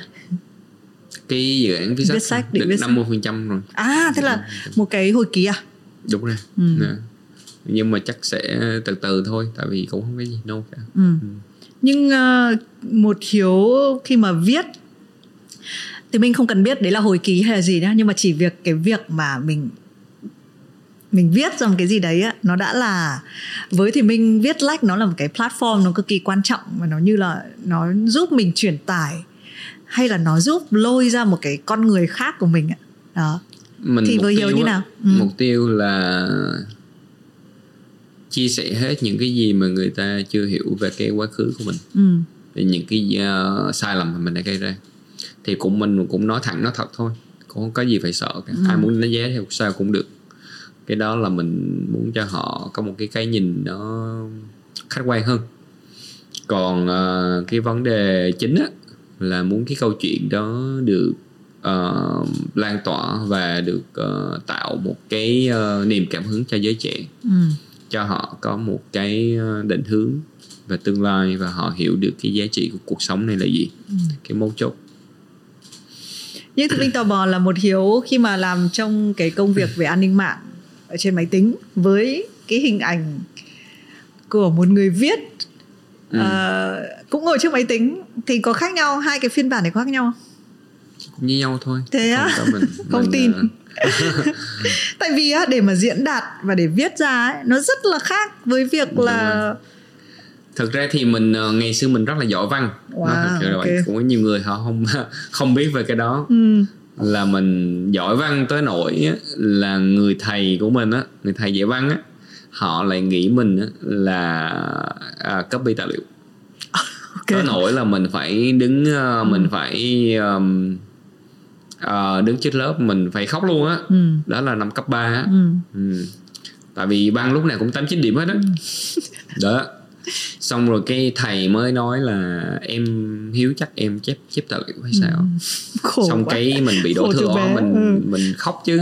Speaker 2: cái dự án viết sách,
Speaker 1: Viết sách, định viết sách.
Speaker 2: 50 phần trăm rồi
Speaker 1: à thế là một cái hồi ký à
Speaker 2: đúng rồi
Speaker 1: Ừ.
Speaker 2: Nè. nhưng mà chắc sẽ từ từ thôi tại vì cũng không có gì đâu cả
Speaker 1: Ừ. Nhưng ờ, một hiếu khi mà viết thì mình không cần biết đấy là hồi ký hay là gì nhá nhưng mà chỉ việc cái việc mà mình mình viết rằng cái gì đấy á nó đã là với thì mình viết lách nó là một cái platform nó cực kỳ quan trọng và nó như là nó giúp mình truyền tải hay là nó giúp lôi ra một cái con người khác của mình ạ đó.
Speaker 2: Mình
Speaker 1: Thì với Hiếu như
Speaker 2: á,
Speaker 1: nào? Ừ.
Speaker 2: mục tiêu là chia sẻ hết những cái gì mà người ta chưa hiểu về cái quá khứ của mình.
Speaker 1: Ừ.
Speaker 2: Về những cái ờ, sai lầm mà mình đã gây ra. Thì cũng mình cũng nói thẳng nó thật thôi. Cũng không có gì phải sợ cả. Ai muốn đánh giá theo sao cũng được cái đó là mình muốn cho họ có một cái cái nhìn nó khách quan hơn. Còn ờ, cái vấn đề chính á là muốn cái câu chuyện đó được ờ, lan tỏa và được ờ, tạo một cái ờ, niềm cảm hứng cho giới trẻ.
Speaker 1: Ừ.
Speaker 2: Cho họ có một cái định hướng về tương lai và họ hiểu được cái giá trị của cuộc sống này là gì. Cái mấu chốt.
Speaker 1: Nhưng thì mình tò mò là một hiếu khi mà làm trong cái công việc về an ninh mạng ở trên máy tính với cái hình ảnh của một người viết
Speaker 2: Ừ.
Speaker 1: ờ, cũng ngồi trước máy tính thì có khác nhau hai cái phiên bản này có khác nhau không?
Speaker 2: cũng như nhau thôi
Speaker 1: Thế á?
Speaker 2: không, mình,
Speaker 1: Không
Speaker 2: mình,
Speaker 1: tin.
Speaker 2: ờ,
Speaker 1: Tại vì á, để mà diễn đạt và để viết ra ấy, nó rất là khác với việc
Speaker 2: Đúng
Speaker 1: là
Speaker 2: thực ra thì mình ờ, ngày xưa mình rất là giỏi văn
Speaker 1: Wow,
Speaker 2: Nói thật sự là vậy.
Speaker 1: ok.
Speaker 2: cũng có nhiều người họ không không biết về cái đó
Speaker 1: ừ,
Speaker 2: là mình giỏi văn tới nỗi á, là người thầy của mình á người thầy dạy văn á họ lại nghĩ mình á, là à, copy tài liệu. Tới
Speaker 1: ok
Speaker 2: nỗi là mình phải đứng ờ, mình phải um, ờ, đứng trước lớp mình phải khóc luôn á.
Speaker 1: Ừ,
Speaker 2: đó là năm cấp 3 á.
Speaker 1: Ừ.
Speaker 2: ừ. tại vì ban lúc nào cũng tám chín điểm hết á. Đó xong rồi cái thầy mới nói là em hiếu chắc em chép chép tài liệu hay sao
Speaker 1: khổ
Speaker 2: xong
Speaker 1: quá.
Speaker 2: cái mình bị đổ
Speaker 1: Khổ
Speaker 2: thừa mình
Speaker 1: ừ.
Speaker 2: mình khóc chứ.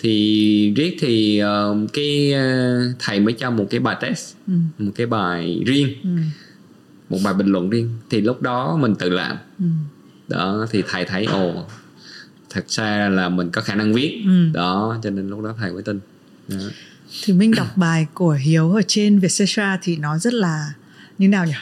Speaker 2: Thì riết thì ờ, cái ờ, thầy mới cho một cái bài test
Speaker 1: ừ,
Speaker 2: một cái bài riêng
Speaker 1: ừ,
Speaker 2: một bài bình luận riêng. Thì lúc đó mình tự làm.
Speaker 1: Ừ,
Speaker 2: đó thì thầy thấy ồ thật ra là mình có khả năng viết.
Speaker 1: Ừ.
Speaker 2: đó cho nên lúc đó thầy mới tin. Đó.
Speaker 1: Thì mình đọc bài của hiếu ở trên vietcetera thì nó rất là như nào nhỉ?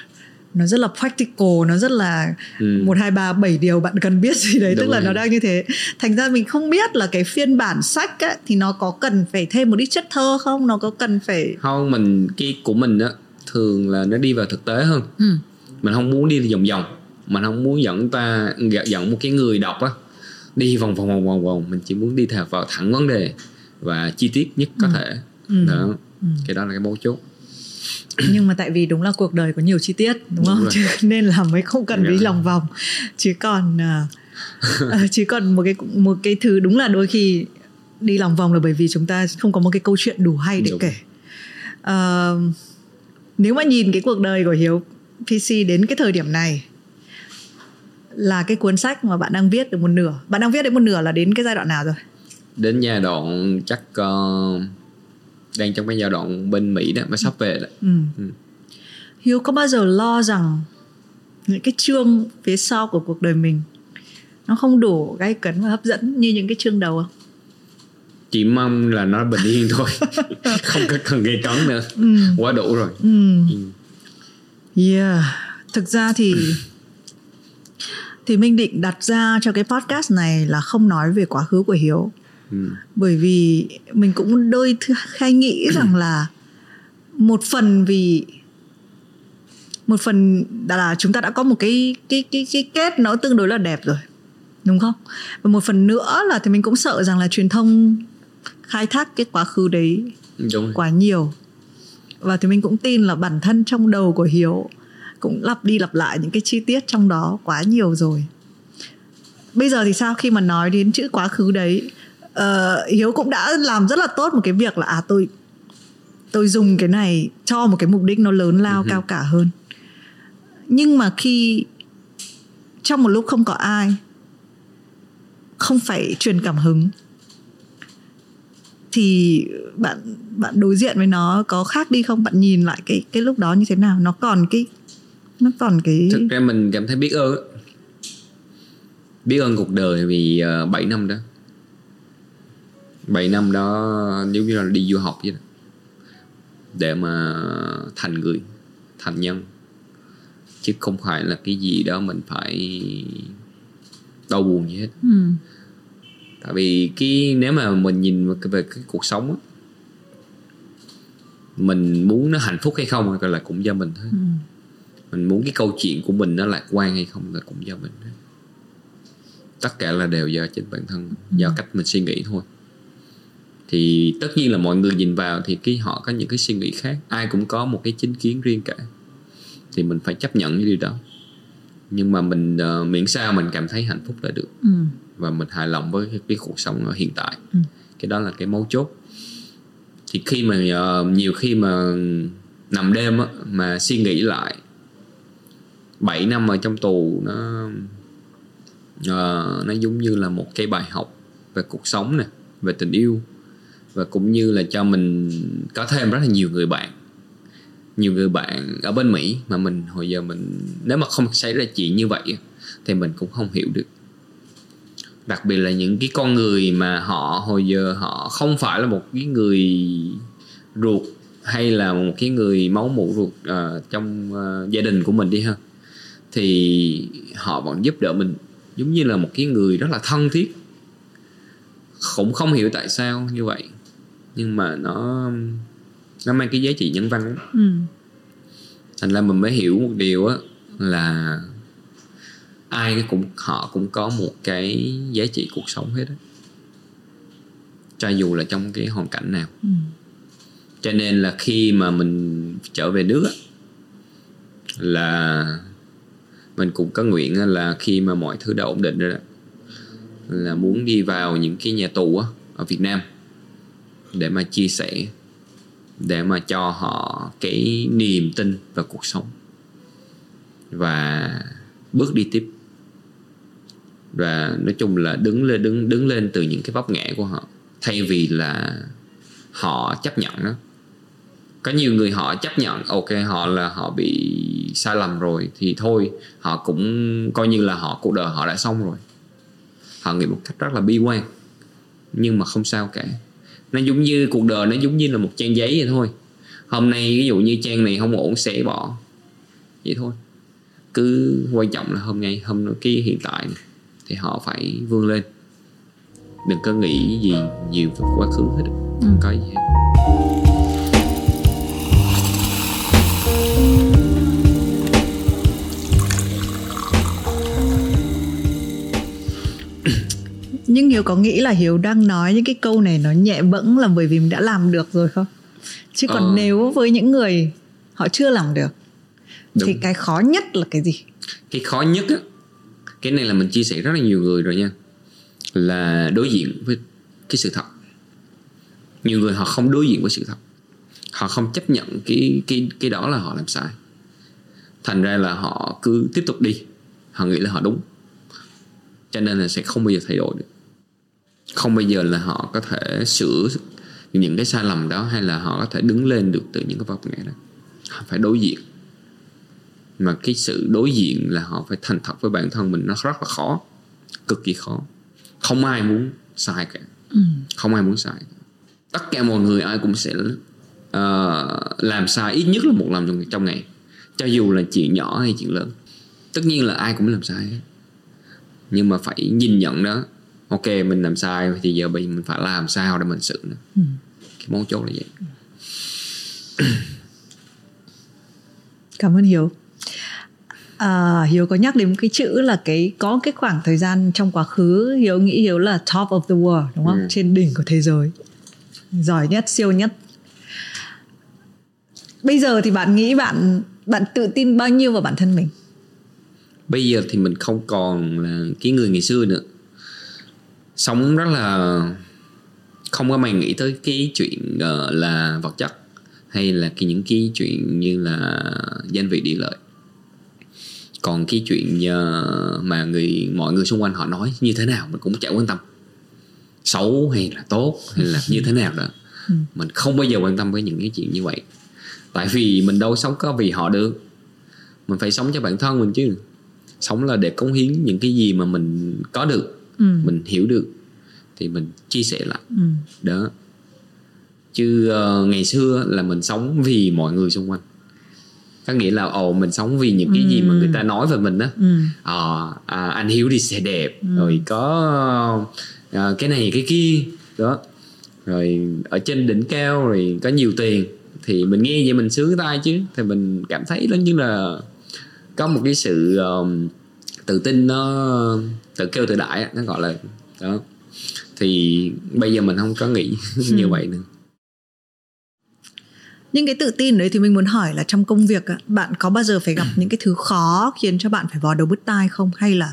Speaker 1: Nó rất là practical nó rất là
Speaker 2: Ừ.
Speaker 1: một hai ba bảy điều bạn cần biết gì đấy.
Speaker 2: Đúng
Speaker 1: tức là
Speaker 2: rồi.
Speaker 1: nó đang như thế. Thành ra mình không biết là cái phiên bản sách á, thì nó có cần phải thêm một ít chất thơ không? Nó có cần phải
Speaker 2: không mình cái của mình á thường là nó đi vào thực tế hơn.
Speaker 1: Ừ.
Speaker 2: mình không muốn đi vòng vòng. Mình không muốn dẫn ta dẫn một cái người đọc á đi vòng vòng vòng vòng vòng mình chỉ muốn đi theo vào thẳng vấn đề và chi tiết nhất có thể
Speaker 1: Ừ.
Speaker 2: đó
Speaker 1: Ừ.
Speaker 2: cái đó là cái mấu chốt
Speaker 1: nhưng mà tại vì đúng là cuộc đời có nhiều chi tiết đúng,
Speaker 2: Đúng
Speaker 1: không
Speaker 2: rồi.
Speaker 1: Chứ nên là mới không cần đi
Speaker 2: Dạ.
Speaker 1: lòng vòng chứ còn ờ, chứ còn một cái một cái thứ đúng là đôi khi đi lòng vòng là bởi vì chúng ta không có một cái câu chuyện đủ hay để
Speaker 2: Đúng.
Speaker 1: kể Ờ, nếu mà nhìn cái cuộc đời của hiếu pc đến cái thời điểm này là cái cuốn sách mà bạn đang viết được một nửa bạn đang viết đến một nửa là đến cái giai đoạn nào rồi
Speaker 2: đến giai đoạn chắc ờ, đang trong cái giai đoạn bên Mỹ đó mà sắp về đó
Speaker 1: ừ.
Speaker 2: Ừ.
Speaker 1: hiếu có bao giờ lo rằng những cái chương phía sau của cuộc đời mình nó không đủ gay cấn và hấp dẫn như những cái chương đầu không
Speaker 2: chỉ mong là nó bình yên thôi không có cần gây cấn nữa
Speaker 1: ừ.
Speaker 2: quá đủ rồi
Speaker 1: Ừ.
Speaker 2: Ừ.
Speaker 1: Yeah. thực ra thì thì minh định đặt ra cho cái podcast này là không nói về quá khứ của hiếu
Speaker 2: ừ.
Speaker 1: bởi vì mình cũng đôi hay nghĩ rằng là một phần vì một phần là chúng ta đã có một cái cái cái cái kết nó tương đối là đẹp rồi đúng không và một phần nữa là thì mình cũng sợ rằng là truyền thông khai thác cái quá khứ đấy
Speaker 2: đúng rồi.
Speaker 1: quá nhiều và thì mình cũng tin là bản thân trong đầu của hiếu cũng lặp đi lặp lại những cái chi tiết trong đó quá nhiều rồi bây giờ thì sao khi mà nói đến chữ quá khứ đấy uh, hiếu cũng đã làm rất là tốt một cái việc là à tôi tôi dùng cái này cho một cái mục đích nó lớn lao cao cả hơn. Nhưng mà khi trong một lúc không có ai không phải truyền cảm hứng thì bạn bạn đối diện với nó có khác đi không? Bạn nhìn lại cái cái lúc đó như thế nào? Nó còn cái nó còn cái
Speaker 2: thực ra mình cảm thấy biết ơn biết ơn cuộc đời vì uh, 7 năm đó 7 năm đó giống như là đi du học vậy đó. Để mà thành người thành nhân. Chứ không phải là cái gì đó mình phải đau buồn gì hết.
Speaker 1: Ừ.
Speaker 2: tại vì cái nếu mà mình nhìn về cái cuộc sống á mình muốn nó hạnh phúc hay không là cũng do mình thôi.
Speaker 1: Ừ.
Speaker 2: mình muốn cái câu chuyện của mình nó lạc quan hay không là cũng do mình hết. Tất cả là đều do chính bản thân do cách mình suy nghĩ thôi thì tất nhiên là mọi người nhìn vào thì cái họ có những cái suy nghĩ khác ai cũng có một cái chính kiến riêng cả. Thì mình phải chấp nhận cái điều đó. Nhưng mà mình uh, miễn sao mình cảm thấy hạnh phúc là được.
Speaker 1: Ừ.
Speaker 2: và mình hài lòng với cái, cái cuộc sống ở hiện tại.
Speaker 1: Ừ.
Speaker 2: cái đó là cái mấu chốt. Thì khi mà ờ, nhiều khi mà nằm đêm á, mà suy nghĩ lại 7 năm ở trong tù nó ờ, nó giống như là một cái bài học về cuộc sống nè về tình yêu và cũng như là cho mình có thêm rất là nhiều người bạn. Nhiều người bạn ở bên Mỹ mà mình hồi giờ mình nếu mà không xảy ra chuyện như vậy thì mình cũng không hiểu được. Đặc biệt là những cái con người mà họ hồi giờ họ không phải là một cái người ruột hay là một cái người máu mủ ruột uh, trong uh, gia đình của mình đi ha thì họ vẫn giúp đỡ mình giống như là một cái người rất là thân thiết. Cũng không hiểu tại sao như vậy nhưng mà nó nó mang cái giá trị nhân văn lắm
Speaker 1: Ừ.
Speaker 2: thành ra mình mới hiểu một điều á là ai cũng họ cũng có một cái giá trị cuộc sống hết á cho dù là trong cái hoàn cảnh nào
Speaker 1: Ừ.
Speaker 2: cho nên là khi mà mình trở về nước á, là mình cũng có nguyện là khi mà mọi thứ đã ổn định rồi đó là muốn đi vào những cái nhà tù á, ở Việt Nam để mà chia sẻ, để mà cho họ cái niềm tin vào cuộc sống và bước đi tiếp. Và nói chung là đứng lên, đứng đứng lên từ những cái vấp ngã của họ, thay vì là họ chấp nhận đó có nhiều người họ chấp nhận, ok, họ là họ bị sai lầm rồi thì thôi, họ cũng coi như là họ, cuộc đời họ đã xong rồi. Họ nghĩ một cách rất là bi quan, nhưng mà không sao cả nó giống như cuộc đời nó giống như là một trang giấy vậy thôi. Hôm nay ví dụ như trang này không ổn sẽ bỏ. Vậy thôi. Cứ quan trọng là hôm nay hôm cái hiện tại này, thì họ phải vươn lên. Đừng có nghĩ gì nhiều về quá khứ hết. Không có gì hết
Speaker 1: nhưng hiếu có nghĩ là hiếu đang nói những cái câu này nó nhẹ bẫng là bởi vì mình đã làm được rồi không? Chứ còn
Speaker 2: Ờ.
Speaker 1: nếu với những người họ chưa làm được thì
Speaker 2: Đúng.
Speaker 1: cái khó nhất là cái gì?
Speaker 2: Cái khó nhất á cái này là mình chia sẻ rất là nhiều người rồi nha là đối diện với cái sự thật. Nhiều người họ không đối diện với sự thật. Họ không chấp nhận cái cái cái đó là họ làm sai. Thành ra là họ cứ tiếp tục đi. Họ nghĩ là họ đúng. Cho nên là sẽ không bao giờ thay đổi được không bao giờ là họ có thể sửa những cái sai lầm đó hay là họ có thể đứng lên được từ những cái vấp ngã đó. Họ phải đối diện. Mà cái sự đối diện là họ phải thành thật với bản thân mình nó rất là khó cực kỳ khó. Không ai muốn sai cả. Không ai muốn sai. Cả. tất cả mọi người ai cũng sẽ ờ, làm sai ít nhất là một lần trong, trong ngày. Cho dù là chuyện nhỏ hay chuyện lớn. Tất nhiên là ai cũng làm sai. Nhưng mà phải nhìn nhận đó ok mình làm sai thì giờ mình phải làm sao để mình xử nó ừ. cái mấu chốt là vậy.
Speaker 1: Cảm ơn hiếu. À, hiếu có nhắc đến cái chữ là cái có cái khoảng thời gian trong quá khứ hiếu nghĩ hiếu là top of the world đúng không? Ừ. trên đỉnh của thế giới. Giỏi nhất siêu nhất. Bây giờ thì bạn nghĩ bạn bạn tự tin bao nhiêu vào bản thân mình?
Speaker 2: Bây giờ thì mình không còn là cái người ngày xưa nữa sống rất là không có mày nghĩ tới cái chuyện uh, là vật chất hay là cái những cái chuyện như là danh vị địa lợi. Còn cái chuyện uh, mà người mọi người xung quanh họ nói như thế nào mình cũng chẳng quan tâm. Xấu hay là tốt hay là như thế nào đó. Ừ. mình không bao giờ quan tâm với những cái chuyện như vậy. Tại vì mình đâu sống có vì họ được. Mình phải sống cho bản thân mình chứ. Sống là để cống hiến những cái gì mà mình có được ừ. mình hiểu được thì mình chia sẻ lại ừ. đó chứ uh, ngày xưa là mình sống vì mọi người xung quanh có nghĩa là ồ mình sống vì những cái ừ. gì mà người ta nói về mình á ừ. à, à, anh hiếu đi xe đẹp ừ. rồi có à, cái này cái kia đó rồi ở trên đỉnh cao rồi có nhiều tiền thì mình nghe vậy mình sướng tay chứ thì mình cảm thấy nó như là có một cái sự um, tự tin nó tự kêu tự đại nó gọi là đó. Thì bây giờ mình không có nghĩ như ừ. vậy nữa.
Speaker 1: Nhưng cái tự tin đấy thì mình muốn hỏi là trong công việc bạn có bao giờ phải gặp những cái thứ khó khiến cho bạn phải vò đầu bứt tai không? Hay là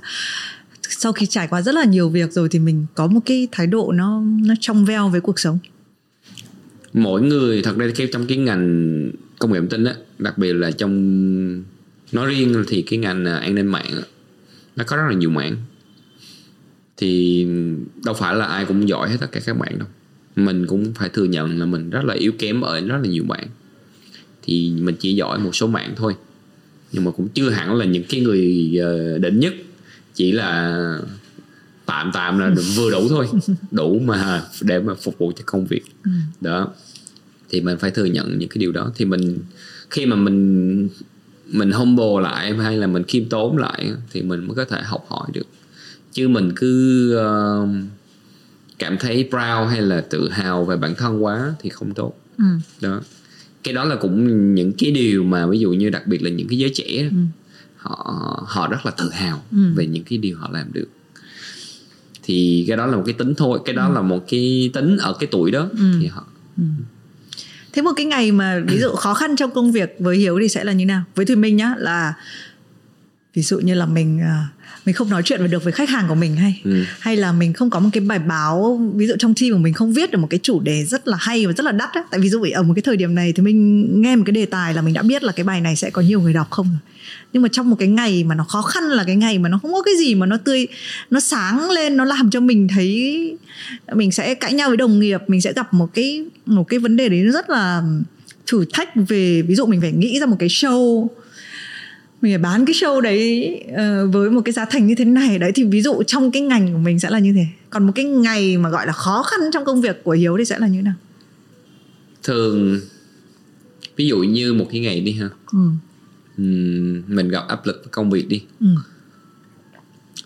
Speaker 1: sau khi trải qua rất là nhiều việc rồi thì mình có một cái thái độ nó nó trong veo với cuộc sống?
Speaker 2: Mỗi người thật ra trong cái ngành công nghệ thông tin á đặc biệt là trong nói riêng thì cái ngành à, an ninh mạng nó có rất là nhiều mạng. Thì đâu phải là ai cũng giỏi hết tất cả các bạn đâu. Mình cũng phải thừa nhận là mình rất là yếu kém ở rất là nhiều bạn thì mình chỉ giỏi một số mạng thôi. Nhưng mà cũng chưa hẳn là những cái người ờ, đỉnh nhất. Chỉ là tạm tạm là vừa đủ thôi. Đủ mà để mà phục vụ cho công việc. Ừ. đó. Thì mình phải thừa nhận những cái điều đó. Thì mình khi mà mình mình humble lại hay là mình khiêm tốn lại thì mình mới có thể học hỏi được chứ mình cứ uh, cảm thấy proud hay là tự hào về bản thân quá thì không tốt ừ. đó cái đó là cũng những cái điều mà ví dụ như đặc biệt là những cái giới trẻ ừ. họ họ rất là tự hào ừ. về những cái điều họ làm được thì cái đó là một cái tính thôi cái đó ừ. là một cái tính ở cái tuổi đó ừ. thì họ ừ.
Speaker 1: Thế một cái ngày mà ví dụ khó khăn trong công việc với hiếu thì sẽ là như nào? Với thùy minh nhá là ví dụ như là mình uh, mình không nói chuyện được với khách hàng của mình hay ừ. hay là mình không có một cái bài báo ví dụ trong team của mình không viết được một cái chủ đề rất là hay và rất là đắt á. Tại ví dụ ở một cái thời điểm này thì mình nghe một cái đề tài là mình đã biết là cái bài này sẽ có nhiều người đọc không nhưng mà trong một cái ngày mà nó khó khăn là cái ngày mà nó không có cái gì mà nó tươi nó sáng lên nó làm cho mình thấy mình sẽ cãi nhau với đồng nghiệp mình sẽ gặp một cái một cái vấn đề đấy nó rất là thử thách về ví dụ mình phải nghĩ ra một cái show mình phải bán cái show đấy uh, với một cái giá thành như thế này. Đấy thì ví dụ trong cái ngành của mình sẽ là như thế. Còn một cái ngày mà gọi là khó khăn trong công việc của hiếu thì sẽ là như thế nào?
Speaker 2: Thường ví dụ như một cái ngày đi ha. Ừ. mình gặp áp lực công việc đi. Ừ.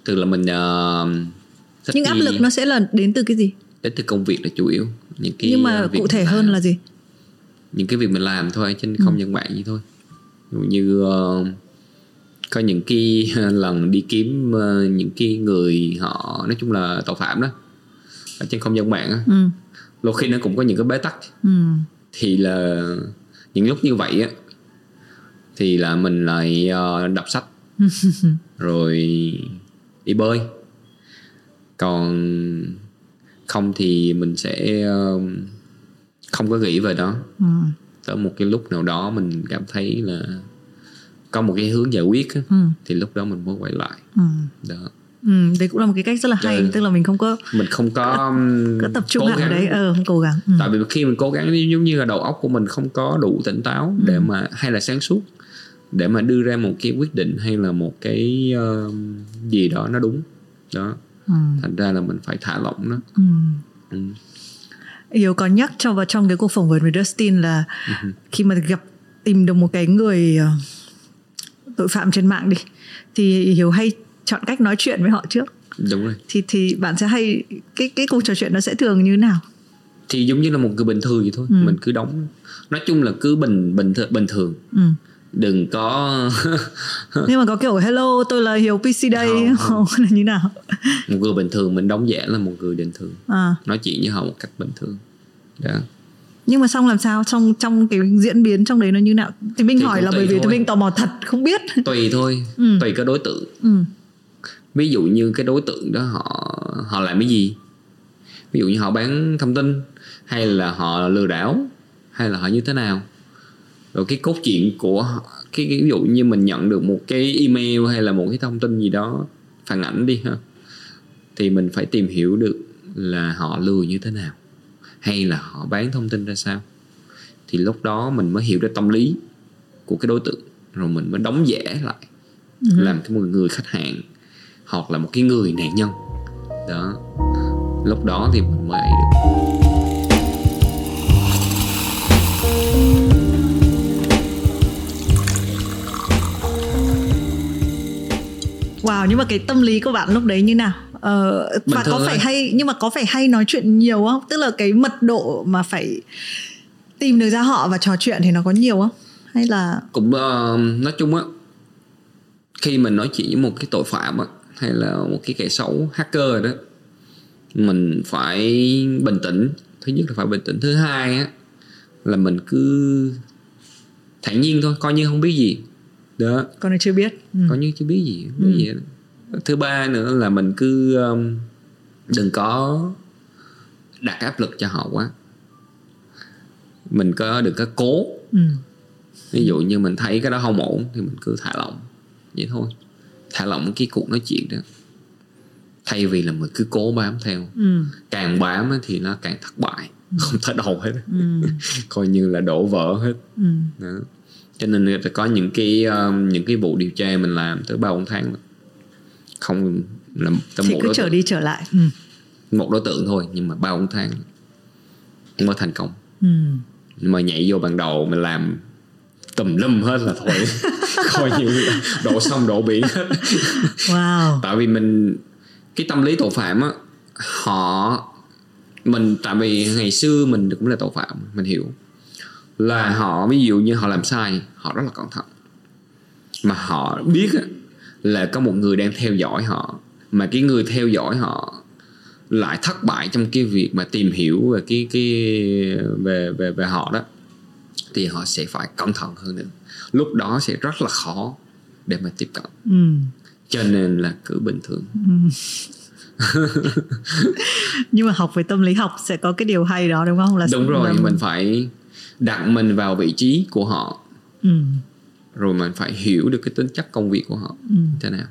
Speaker 2: thường là mình
Speaker 1: uh, nhưng áp lực nó sẽ là đến từ cái gì?
Speaker 2: Đến từ công việc là chủ yếu.
Speaker 1: Những cái nhưng mà cụ thể hơn là gì?
Speaker 2: Những cái việc mình làm thôi trên không ừ. gian mạng như thôi. Ví dụ như uh, có những cái lần đi kiếm ờ, những cái người họ nói chung là tội phạm đó. Ở trên không gian mạng á. Ừ. đôi khi nó cũng có những cái bế tắc. Ừ. thì là những lúc như vậy á thì là mình lại ờ, đọc sách rồi đi bơi còn không thì mình sẽ ờ, không có nghĩ về đó ừ. tới một cái lúc nào đó mình cảm thấy là có một cái hướng giải quyết á, ừ. thì lúc đó mình mới quay lại ừ. đó
Speaker 1: Ừ, đấy cũng là một cái cách rất là hay, tức là mình không có
Speaker 2: mình không có,
Speaker 1: có tập trung hẳn đấy, ờ, không cố gắng. Ừ.
Speaker 2: Tại vì khi mình cố gắng giống như là đầu óc của mình không có đủ tỉnh táo ừ. để mà hay là sáng suốt để mà đưa ra một cái quyết định hay là một cái uh, gì đó nó đúng đó ừ. thành ra là mình phải thả lỏng nó ừ.
Speaker 1: Ừ. Yếu có nhắc cho vào trong cái cuộc phỏng vấn với Dustin là uh-huh. khi mà gặp tìm được một cái người uh, tội phạm trên mạng đi thì hiếu hay chọn cách nói chuyện với họ trước
Speaker 2: đúng rồi
Speaker 1: thì thì bạn sẽ hay cái cái cuộc trò chuyện nó sẽ thường như thế nào
Speaker 2: thì giống như là một người bình thường vậy thôi
Speaker 1: Ừ.
Speaker 2: mình cứ đóng nói chung là cứ bình bình thường bình thường
Speaker 1: ừ.
Speaker 2: Đừng có
Speaker 1: nhưng mà có kiểu hello tôi là hiếu pc đây.
Speaker 2: Không, không.
Speaker 1: là như nào?
Speaker 2: Một người bình thường mình đóng giả là một người bình thường.
Speaker 1: À.
Speaker 2: Nói chuyện với họ một cách bình thường. Đó
Speaker 1: nhưng mà xong làm sao? Trong trong cái diễn biến trong đấy nó như nào? Thì mình
Speaker 2: Thì
Speaker 1: hỏi là bởi vì tụi mình tò mò thật không biết.
Speaker 2: Tùy thôi.
Speaker 1: Ừ.
Speaker 2: tùy cái đối tượng.
Speaker 1: Ừ.
Speaker 2: ví dụ như cái đối tượng đó họ họ làm cái gì? Ví dụ như họ bán thông tin hay là họ lừa đảo hay là họ như thế nào rồi cái cốt truyện của cái, cái ví dụ như mình nhận được một cái email hay là một cái thông tin gì đó phản ảnh đi ha thì mình phải tìm hiểu được là họ lừa như thế nào hay là họ bán thông tin ra sao. Thì lúc đó mình mới hiểu được tâm lý của cái đối tượng rồi mình mới đóng giả lại làm cái một người khách hàng hoặc là một cái người nạn nhân. Đó. Lúc đó thì mình mới được
Speaker 1: wow nhưng mà cái tâm lý của bạn lúc đấy như nào? Ờ, và có phải
Speaker 2: thôi.
Speaker 1: hay nhưng mà có phải hay nói chuyện nhiều không? Tức là cái mật độ mà phải tìm được ra họ và trò chuyện thì nó có nhiều không? Hay là
Speaker 2: cũng ờ, nói chung á khi mình nói chuyện với một cái tội phạm á hay là một cái kẻ xấu hacker đó mình phải bình tĩnh. Thứ nhất là phải bình tĩnh. Thứ hai á là mình cứ thản nhiên thôi coi như không biết gì đó
Speaker 1: con này chưa biết ừ.
Speaker 2: coi như chưa biết gì không biết gì hết. thứ ba nữa là mình cứ um, đừng có đặt áp lực cho họ quá mình có đừng có cố
Speaker 1: Ừ.
Speaker 2: ví dụ như mình thấy cái đó không ổn thì mình cứ thả lỏng vậy thôi thả lỏng cái cuộc nói chuyện đó thay vì là mình cứ cố bám theo
Speaker 1: Ừ.
Speaker 2: càng bám thì nó càng thất bại không thể đâu hết
Speaker 1: Ừ.
Speaker 2: coi như là đổ vỡ hết
Speaker 1: Ừ.
Speaker 2: đó. Cho nên có những cái um, những cái vụ điều tra mình làm tới ba bốn tháng. Không là tới
Speaker 1: thì
Speaker 2: một
Speaker 1: cứ
Speaker 2: đối
Speaker 1: trở
Speaker 2: tượng.
Speaker 1: đi trở lại. Ừ.
Speaker 2: một đối tượng thôi nhưng mà ba bốn tháng mới thành công.
Speaker 1: Ừ.
Speaker 2: nhưng mà nhảy vô ban đầu mình làm tùm lum hết là thôi coi như đổ sông đổ biển hết.
Speaker 1: Wow.
Speaker 2: Tại vì mình cái tâm lý tội phạm á họ mình tại vì ngày xưa mình cũng là tội phạm mình hiểu là họ ví dụ như họ làm sai họ rất là cẩn thận. Mà họ biết là có một người đang theo dõi họ mà cái người theo dõi họ lại thất bại trong cái việc mà tìm hiểu về cái cái về về về họ đó thì họ sẽ phải cẩn thận hơn nữa. Lúc đó sẽ rất là khó để mà tiếp cận.
Speaker 1: Ừ.
Speaker 2: cho nên là cứ bình thường.
Speaker 1: Nhưng mà học về tâm lý học sẽ có cái điều hay đó đúng không? Là
Speaker 2: đúng rồi
Speaker 1: là-
Speaker 2: mình phải đặt mình vào vị trí của họ
Speaker 1: ừ.
Speaker 2: rồi mình phải hiểu được cái tính chất công việc của họ
Speaker 1: Ừ.
Speaker 2: thế nào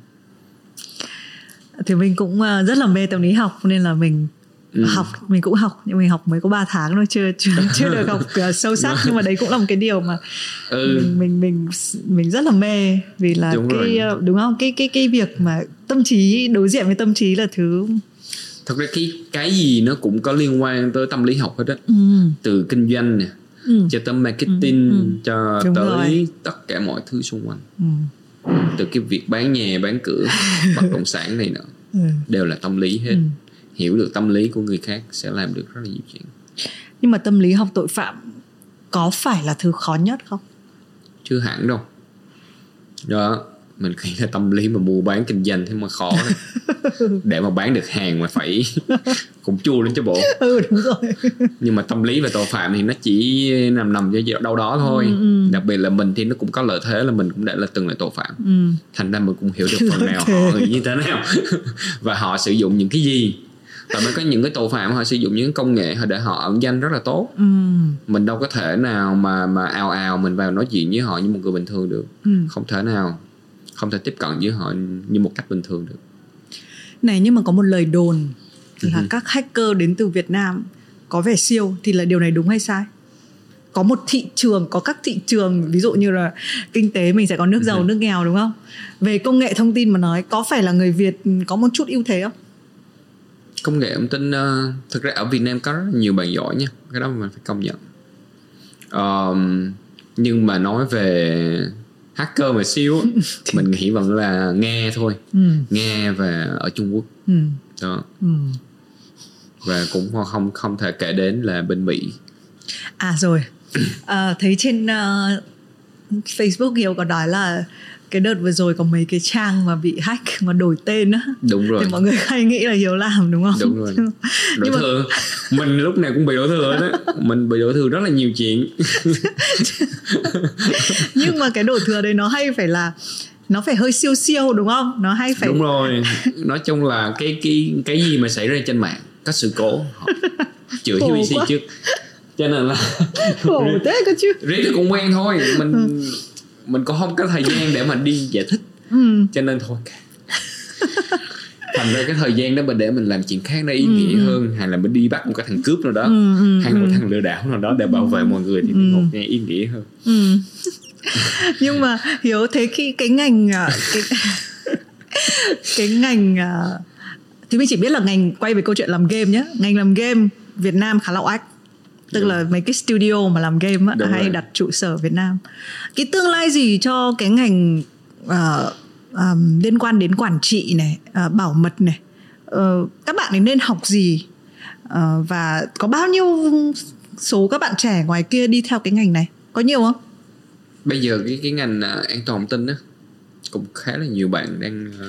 Speaker 1: thì mình cũng ờ, rất là mê tâm lý học nên là mình
Speaker 2: Ừ.
Speaker 1: học mình cũng học nhưng mình học mới có 3 tháng thôi chưa chưa chưa được học ờ, sâu sắc nhưng mà đấy cũng là một cái điều mà
Speaker 2: ừ
Speaker 1: mình mình mình mình rất là mê vì là
Speaker 2: Đúng
Speaker 1: cái
Speaker 2: rồi.
Speaker 1: ờ, đúng không cái cái cái việc mà tâm trí đối diện với tâm trí là thứ
Speaker 2: thật ra cái cái gì nó cũng có liên quan tới tâm lý học hết á
Speaker 1: ừ,
Speaker 2: từ kinh doanh nè
Speaker 1: ừ,
Speaker 2: cho tới marketing
Speaker 1: Ừ, ừ.
Speaker 2: cho
Speaker 1: Đúng
Speaker 2: tới
Speaker 1: rồi.
Speaker 2: tất cả mọi thứ xung quanh
Speaker 1: ừ,
Speaker 2: từ cái việc bán nhà bán cửa bất động sản này nữa
Speaker 1: ừ.
Speaker 2: đều là tâm lý hết
Speaker 1: Ừ.
Speaker 2: hiểu được tâm lý của người khác sẽ làm được rất là nhiều chuyện
Speaker 1: nhưng mà tâm lý học tội phạm có phải là thứ khó nhất không
Speaker 2: chưa hẳn đâu đó mình nghĩ là tâm lý mà mua bán kinh doanh thế mà khó để mà bán được hàng mà phải cũng chua lên chứ bộ.
Speaker 1: Ừ đúng rồi.
Speaker 2: Nhưng mà tâm lý và tội phạm thì nó chỉ nằm nằm ở đâu đó thôi.
Speaker 1: Ừ, ừ.
Speaker 2: đặc biệt là mình thì nó cũng có lợi thế là mình cũng đã là từng là tội phạm.
Speaker 1: Ừ.
Speaker 2: thành ra mình cũng hiểu được phần nào họ như thế nào. Và họ sử dụng những cái gì. Tại vì có những cái tội phạm họ sử dụng những công nghệ để họ ẩn danh rất là tốt.
Speaker 1: Ừ.
Speaker 2: mình đâu có thể nào mà mà ào ào mình vào nói chuyện với họ như một người bình thường được.
Speaker 1: Ừ.
Speaker 2: không thể nào không thể tiếp cận với họ như một cách bình thường được.
Speaker 1: Này nhưng mà có một lời đồn là
Speaker 2: Ừ.
Speaker 1: các hacker đến từ Việt Nam có vẻ siêu thì là điều này đúng hay sai? Có một thị trường có các thị trường ví dụ như là kinh tế mình sẽ có nước giàu
Speaker 2: Ừ.
Speaker 1: nước nghèo đúng không? Về công nghệ thông tin mà nói có phải là người Việt có một chút ưu thế không?
Speaker 2: Công nghệ thông tin uh, thực ra ở Việt Nam có rất nhiều bạn giỏi nha cái đó mình phải công nhận. Ờm, nhưng mà nói về hacker mà siêu mình nghĩ vẫn là nghe thôi.
Speaker 1: Ừ.
Speaker 2: Nghe và ở Trung Quốc.
Speaker 1: Ừ.
Speaker 2: Đó.
Speaker 1: Ừ.
Speaker 2: Và cũng không không thể kể đến là bên Mỹ.
Speaker 1: À rồi. À, Thấy trên uh, Facebook Hiếu có nói là Cái đợt vừa rồi có mấy cái trang mà bị hack Mà đổi tên á.
Speaker 2: Đúng rồi.
Speaker 1: Thì mọi người hay nghĩ là Hiếu làm đúng không?
Speaker 2: đúng rồi. Đổ
Speaker 1: Nhưng mà-
Speaker 2: thừa mình lúc nào cũng bị đổ thừa đó mình bị đổ thừa rất là nhiều chuyện.
Speaker 1: Nhưng mà cái đổ thừa đấy nó hay phải là Nó phải hơi siêu siêu đúng không? Nó hay phải
Speaker 2: đúng rồi. Nói chung là cái cái cái gì mà xảy ra trên mạng có sự cố. Họ chửi UBC trước. Cho nên là
Speaker 1: khổ thế cơ chứ.
Speaker 2: Riết cũng quen thôi. Mình mình cũng không có thời gian để mà đi giải thích.
Speaker 1: Ừ.
Speaker 2: cho nên thôi. Thành ra cái thời gian đó mình để mình làm chuyện khác nó ý nghĩa hơn hay là mình đi bắt một cái thằng cướp nào đó
Speaker 1: Ừ, ừ,
Speaker 2: hay một thằng lừa đảo nào đó để bảo vệ mọi người thì một nghe ý nghĩa hơn.
Speaker 1: Ừ. Nhưng mà Hiếu thấy khi cái ngành à, cái, cái ngành à, thì mình chỉ biết là ngành quay về câu chuyện làm game nhé ngành làm game Việt Nam khá là oách tức là mấy cái studio mà làm game á, hay
Speaker 2: rồi.
Speaker 1: đặt trụ sở Việt Nam. Cái tương lai gì cho cái ngành ờ, ờm, liên quan đến quản trị này ờ, bảo mật này? Ờ, các bạn ấy nên học gì? Ờ, và có bao nhiêu số các bạn trẻ ngoài kia đi theo cái ngành này? Có nhiều không?
Speaker 2: Bây giờ cái cái ngành à, an toàn thông tin á cũng khá là nhiều bạn đang à,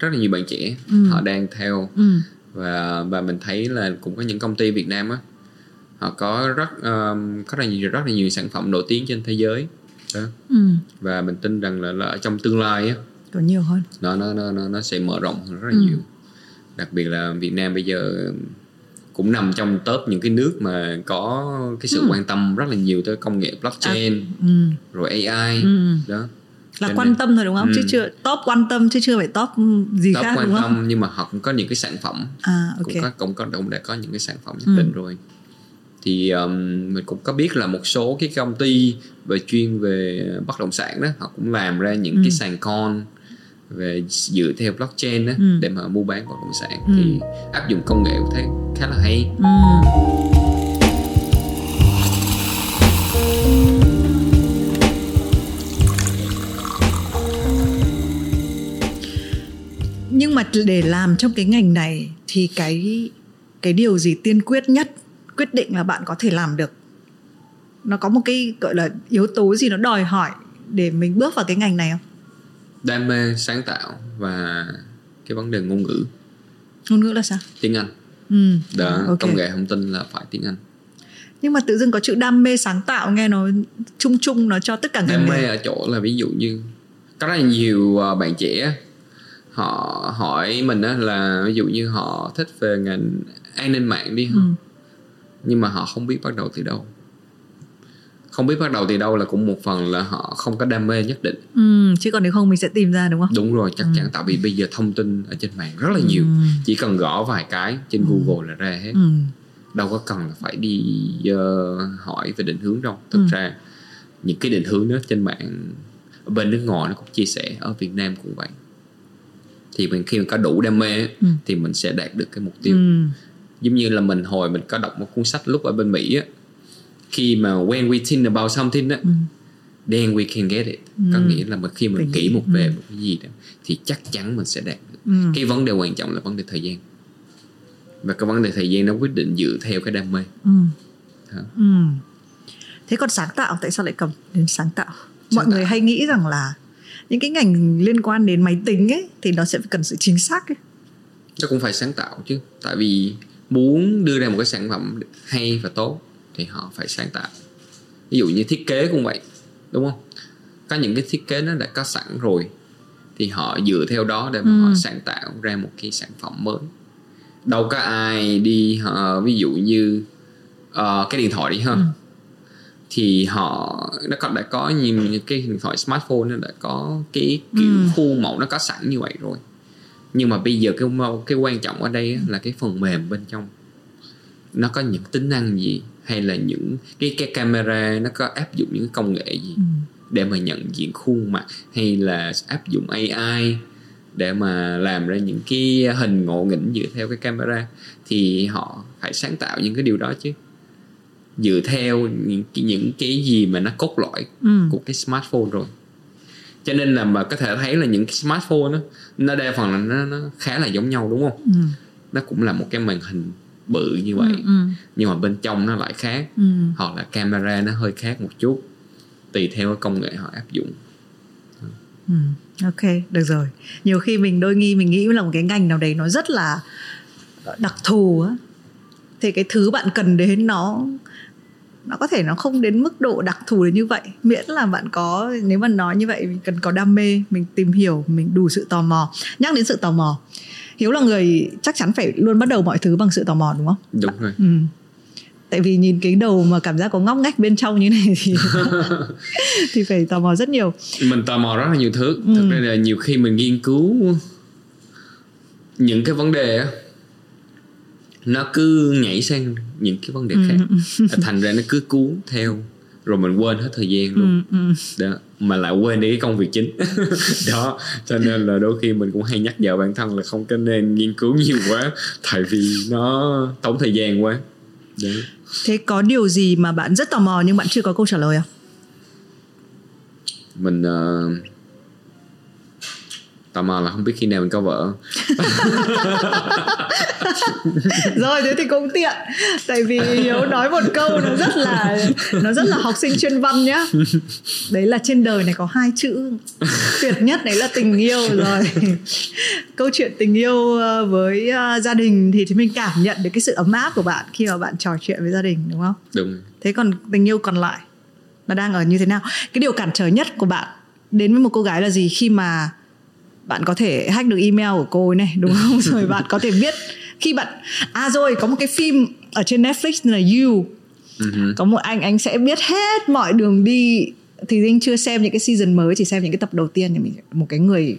Speaker 2: rất là nhiều bạn trẻ.
Speaker 1: Ừ.
Speaker 2: họ đang theo.
Speaker 1: Ừ.
Speaker 2: Và và mình thấy là cũng có những công ty Việt Nam á họ có rất um, có rất là nhiều rất là nhiều sản phẩm nổi tiếng trên thế giới đó.
Speaker 1: ừ
Speaker 2: và mình tin rằng là, là ở trong tương lai á
Speaker 1: có nhiều hơn
Speaker 2: nó nó nó nó nó sẽ mở rộng rất là
Speaker 1: Ừ.
Speaker 2: nhiều đặc biệt là Việt Nam bây giờ cũng nằm trong top những cái nước mà có cái sự
Speaker 1: Ừ.
Speaker 2: quan tâm rất là nhiều tới công nghệ blockchain
Speaker 1: ừ.
Speaker 2: rồi AI
Speaker 1: Ừ.
Speaker 2: đó
Speaker 1: là
Speaker 2: Cho
Speaker 1: quan
Speaker 2: nên-
Speaker 1: tâm thôi đúng không
Speaker 2: Ừ.
Speaker 1: chứ chưa top quan tâm chứ chưa phải top gì
Speaker 2: top
Speaker 1: khác
Speaker 2: quan
Speaker 1: đúng
Speaker 2: tâm
Speaker 1: không
Speaker 2: nhưng mà họ cũng có những cái sản phẩm
Speaker 1: à ok
Speaker 2: cũng có cũng có cũng đã có những cái sản phẩm nhất
Speaker 1: Ừ.
Speaker 2: định rồi thì um, mình cũng có biết là một số cái công ty về chuyên về bất động sản đó họ cũng làm ra những
Speaker 1: Ừ.
Speaker 2: cái sàn con về dựa theo blockchain đó,
Speaker 1: Ừ.
Speaker 2: để mà mua bán bất động sản
Speaker 1: Ừ.
Speaker 2: thì áp dụng công nghệ cũng thấy khá là hay
Speaker 1: ừ. nhưng mà để làm trong cái ngành này thì cái cái điều gì tiên quyết nhất quyết định là bạn có thể làm được. Nó có một cái gọi là yếu tố gì nó đòi hỏi để mình bước vào cái ngành này không?
Speaker 2: Đam mê sáng tạo và cái vấn đề ngôn ngữ.
Speaker 1: Ngôn ngữ là sao?
Speaker 2: Tiếng Anh.
Speaker 1: Ừ
Speaker 2: đó
Speaker 1: ok.
Speaker 2: công nghệ thông tin là phải tiếng Anh.
Speaker 1: Nhưng mà tự dưng có chữ đam mê sáng tạo nghe nó chung chung nó cho tất cả ngành
Speaker 2: đam mê ở chỗ là ví dụ như có rất là nhiều ờ, bạn trẻ họ hỏi mình á là ví dụ như họ thích về ngành an ninh mạng đi.
Speaker 1: Ừ.
Speaker 2: nhưng mà họ không biết bắt đầu từ đâu. Không biết bắt đầu từ đâu là cũng một phần là họ không có đam mê nhất định.
Speaker 1: Ừ chứ còn nếu không mình sẽ tìm ra đúng không?
Speaker 2: Đúng rồi chắc chắn. Tại vì bây giờ thông tin ở trên mạng rất là nhiều.
Speaker 1: Ừ.
Speaker 2: chỉ cần gõ vài cái trên Google là ra hết.
Speaker 1: Ừ.
Speaker 2: đâu có cần là phải đi ờ, hỏi về định hướng đâu. Thực
Speaker 1: Ừ.
Speaker 2: ra những cái định hướng đó trên mạng ở bên nước ngoài nó cũng chia sẻ ở Việt Nam cũng vậy. Thì mình khi mình có đủ đam mê
Speaker 1: Ừ.
Speaker 2: thì mình sẽ đạt được cái mục tiêu.
Speaker 1: Ừ.
Speaker 2: giống như là mình hồi mình có đọc một cuốn sách lúc ở bên Mỹ á khi mà when we think about something á
Speaker 1: Ừ.
Speaker 2: then we can get it có
Speaker 1: Ừ.
Speaker 2: nghĩa là mà khi mình nghĩ, một
Speaker 1: ừ.
Speaker 2: về một cái gì đó thì chắc chắn mình sẽ đạt được
Speaker 1: Ừ.
Speaker 2: cái vấn đề quan trọng là vấn đề thời gian và cái vấn đề thời gian nó quyết định dựa theo cái đam mê
Speaker 1: Ừ.
Speaker 2: Hả?
Speaker 1: Ừ. thế còn sáng tạo tại sao lại cầm đến sáng tạo mọi
Speaker 2: Sáng
Speaker 1: người hay nghĩ rằng là những cái ngành liên quan đến máy tính ấy thì nó sẽ cần sự chính xác ấy.
Speaker 2: nó cũng phải sáng tạo chứ tại vì muốn đưa ra một cái sản phẩm hay và tốt thì họ phải sáng tạo ví dụ như thiết kế cũng vậy đúng không có những cái thiết kế nó đã có sẵn rồi thì họ dựa theo đó để mà
Speaker 1: Ừ.
Speaker 2: họ sáng tạo ra một cái sản phẩm mới đâu có ai đi họ ví dụ như ờ, cái điện thoại đi ha
Speaker 1: Ừ.
Speaker 2: thì họ nó có đã có nhiều những cái điện thoại smartphone nó đã có cái kiểu
Speaker 1: Ừ.
Speaker 2: khuôn mẫu nó có sẵn như vậy rồi nhưng mà bây giờ cái cái quan trọng ở đây là cái phần mềm bên trong. Nó có những tính năng gì? Hay là những cái cái camera nó có áp dụng những công nghệ gì
Speaker 1: Ừ.
Speaker 2: để mà nhận diện khuôn mặt? Hay là áp dụng AI để mà làm ra những cái hình ngộ nghĩnh dựa theo cái camera? Thì họ phải sáng tạo những cái điều đó chứ. Dựa theo những cái, những cái gì mà nó cốt lõi
Speaker 1: Ừ.
Speaker 2: của cái smartphone rồi cho nên là mà có thể thấy là những cái smartphone đó, nó đa phần là nó, nó khá là giống nhau đúng không
Speaker 1: ừ.
Speaker 2: nó cũng là một cái màn hình bự như vậy
Speaker 1: Ừ, ừ.
Speaker 2: nhưng mà bên trong nó lại khác
Speaker 1: Ừ.
Speaker 2: hoặc là camera nó hơi khác một chút tùy theo công nghệ họ áp dụng
Speaker 1: Ừ, ok được rồi nhiều khi mình đôi nghi mình nghĩ là một cái ngành nào đấy nó rất là đặc thù á thì cái thứ bạn cần đến nó nó có thể nó không đến mức độ đặc thù đến như vậy. Miễn là bạn có nếu mà nói như vậy mình cần có đam mê mình tìm hiểu mình đủ sự tò mò. Nhắc đến sự tò mò hiếu là người chắc chắn phải luôn bắt đầu mọi thứ bằng sự tò mò đúng không?
Speaker 2: Đúng rồi.
Speaker 1: Ừ. tại vì nhìn cái đầu mà cảm giác có ngóc ngách bên trong như này thì thì phải tò mò rất nhiều.
Speaker 2: Mình tò mò rất là nhiều thứ.
Speaker 1: Ừ.
Speaker 2: thực ra là nhiều khi mình nghiên cứu những cái vấn đề á nó cứ nhảy sang những cái vấn đề khác thành ra nó cứ cuốn theo rồi mình quên hết thời gian luôn
Speaker 1: ừ, ừ.
Speaker 2: đó mà lại quên đi cái công việc chính đó cho nên là đôi khi mình cũng hay nhắc nhở bản thân là không có nên nghiên cứu nhiều quá tại vì nó tốn thời gian quá đó.
Speaker 1: Thế có điều gì mà bạn rất tò mò nhưng bạn chưa có câu trả lời không?
Speaker 2: mình ờ, tò mò là không biết khi nào mình có vợ.
Speaker 1: Rồi thế thì cũng tiện. Tại vì Hiếu nói một câu nó rất là Nó rất là học sinh chuyên văn nhá. Đấy là trên đời này có hai chữ. Tuyệt nhất đấy là tình yêu rồi. Câu chuyện tình yêu ờ, với ờ, gia đình Thì chúng mình cảm nhận được cái sự ấm áp của bạn Khi mà bạn trò chuyện với gia đình đúng không?
Speaker 2: đúng.
Speaker 1: Thế còn tình yêu còn lại Nó đang ở như thế nào? Cái điều cản trở nhất của bạn Đến với một cô gái là gì Khi mà bạn có thể hack được email của cô ấy này Đúng không? Rồi bạn có thể biết Khi bạn À rồi có một cái phim Ở trên Netflix là You.
Speaker 2: Uh
Speaker 1: Có một anh Anh sẽ biết hết mọi đường đi. Thì Linh chưa xem những cái season mới Chỉ xem những cái tập đầu tiên thì mình Một cái người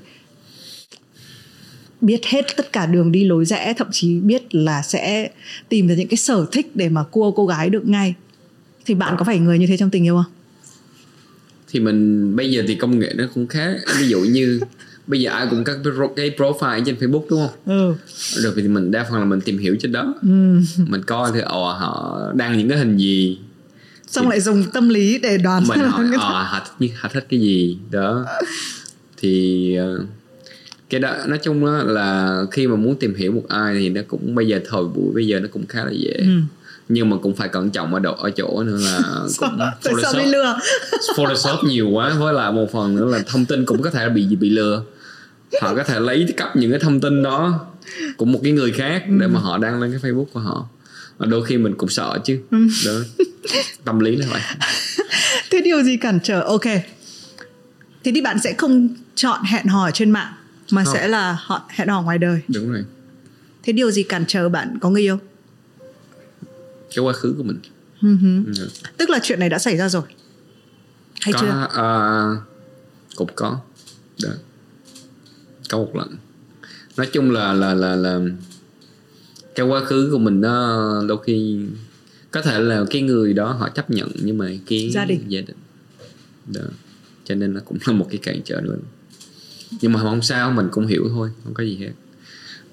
Speaker 1: biết hết tất cả đường đi lối rẽ thậm chí biết là sẽ tìm được những cái sở thích để mà cua cô gái được ngay. Thì bạn có phải người như thế trong tình yêu không?
Speaker 2: Thì mình bây giờ thì công nghệ nó cũng khá ví dụ như bây giờ ai cũng có cái pro- cái profile trên Facebook đúng không?
Speaker 1: Ừ.
Speaker 2: Rồi thì mình đa phần là mình tìm hiểu trên đó.
Speaker 1: Ừ.
Speaker 2: Mình coi thì ồ họ đăng những cái hình gì.
Speaker 1: Xong lại dùng tâm lý để đoán
Speaker 2: mình hỏi ờ họ thích như- họ thích cái gì? Đó. Thì ờ, cái đó nói chung đó là khi mà muốn tìm hiểu một ai thì nó cũng bây giờ thời buổi bây giờ nó cũng khá là dễ.
Speaker 1: Ừ.
Speaker 2: nhưng mà cũng phải cẩn trọng ở độ ở chỗ nữa là cũng Photoshop,
Speaker 1: lừa?
Speaker 2: Photoshop nhiều quá với lại một phần nữa là thông tin cũng có thể bị bị lừa họ có thể lấy cắp những cái thông tin đó của một cái người khác để mà họ đăng lên cái Facebook của họ. Và đôi khi mình cũng sợ chứ. Đó. Tâm lý là vậy.
Speaker 1: Thế điều gì cản trở? Ok. Thế thì bạn sẽ không chọn hẹn hò trên mạng mà
Speaker 2: Không.
Speaker 1: sẽ là họ hẹn hò ngoài đời.
Speaker 2: Đúng rồi.
Speaker 1: Thế điều gì cản trở bạn? Có người yêu
Speaker 2: cái quá khứ của mình.
Speaker 1: Ừ.
Speaker 2: Ừ.
Speaker 1: tức là chuyện này đã xảy ra rồi. Hay
Speaker 2: có
Speaker 1: chưa?
Speaker 2: ờ, cũng có. Đó có một lần. Nói chung là là là là cái quá khứ của mình nó đôi khi có thể là cái người đó họ chấp nhận nhưng mà cái
Speaker 1: Gia đình.
Speaker 2: gia đình. Đó. Cho nên nó cũng là một cái cản trở nữa. Nhưng mà không sao mình cũng hiểu thôi không có gì hết.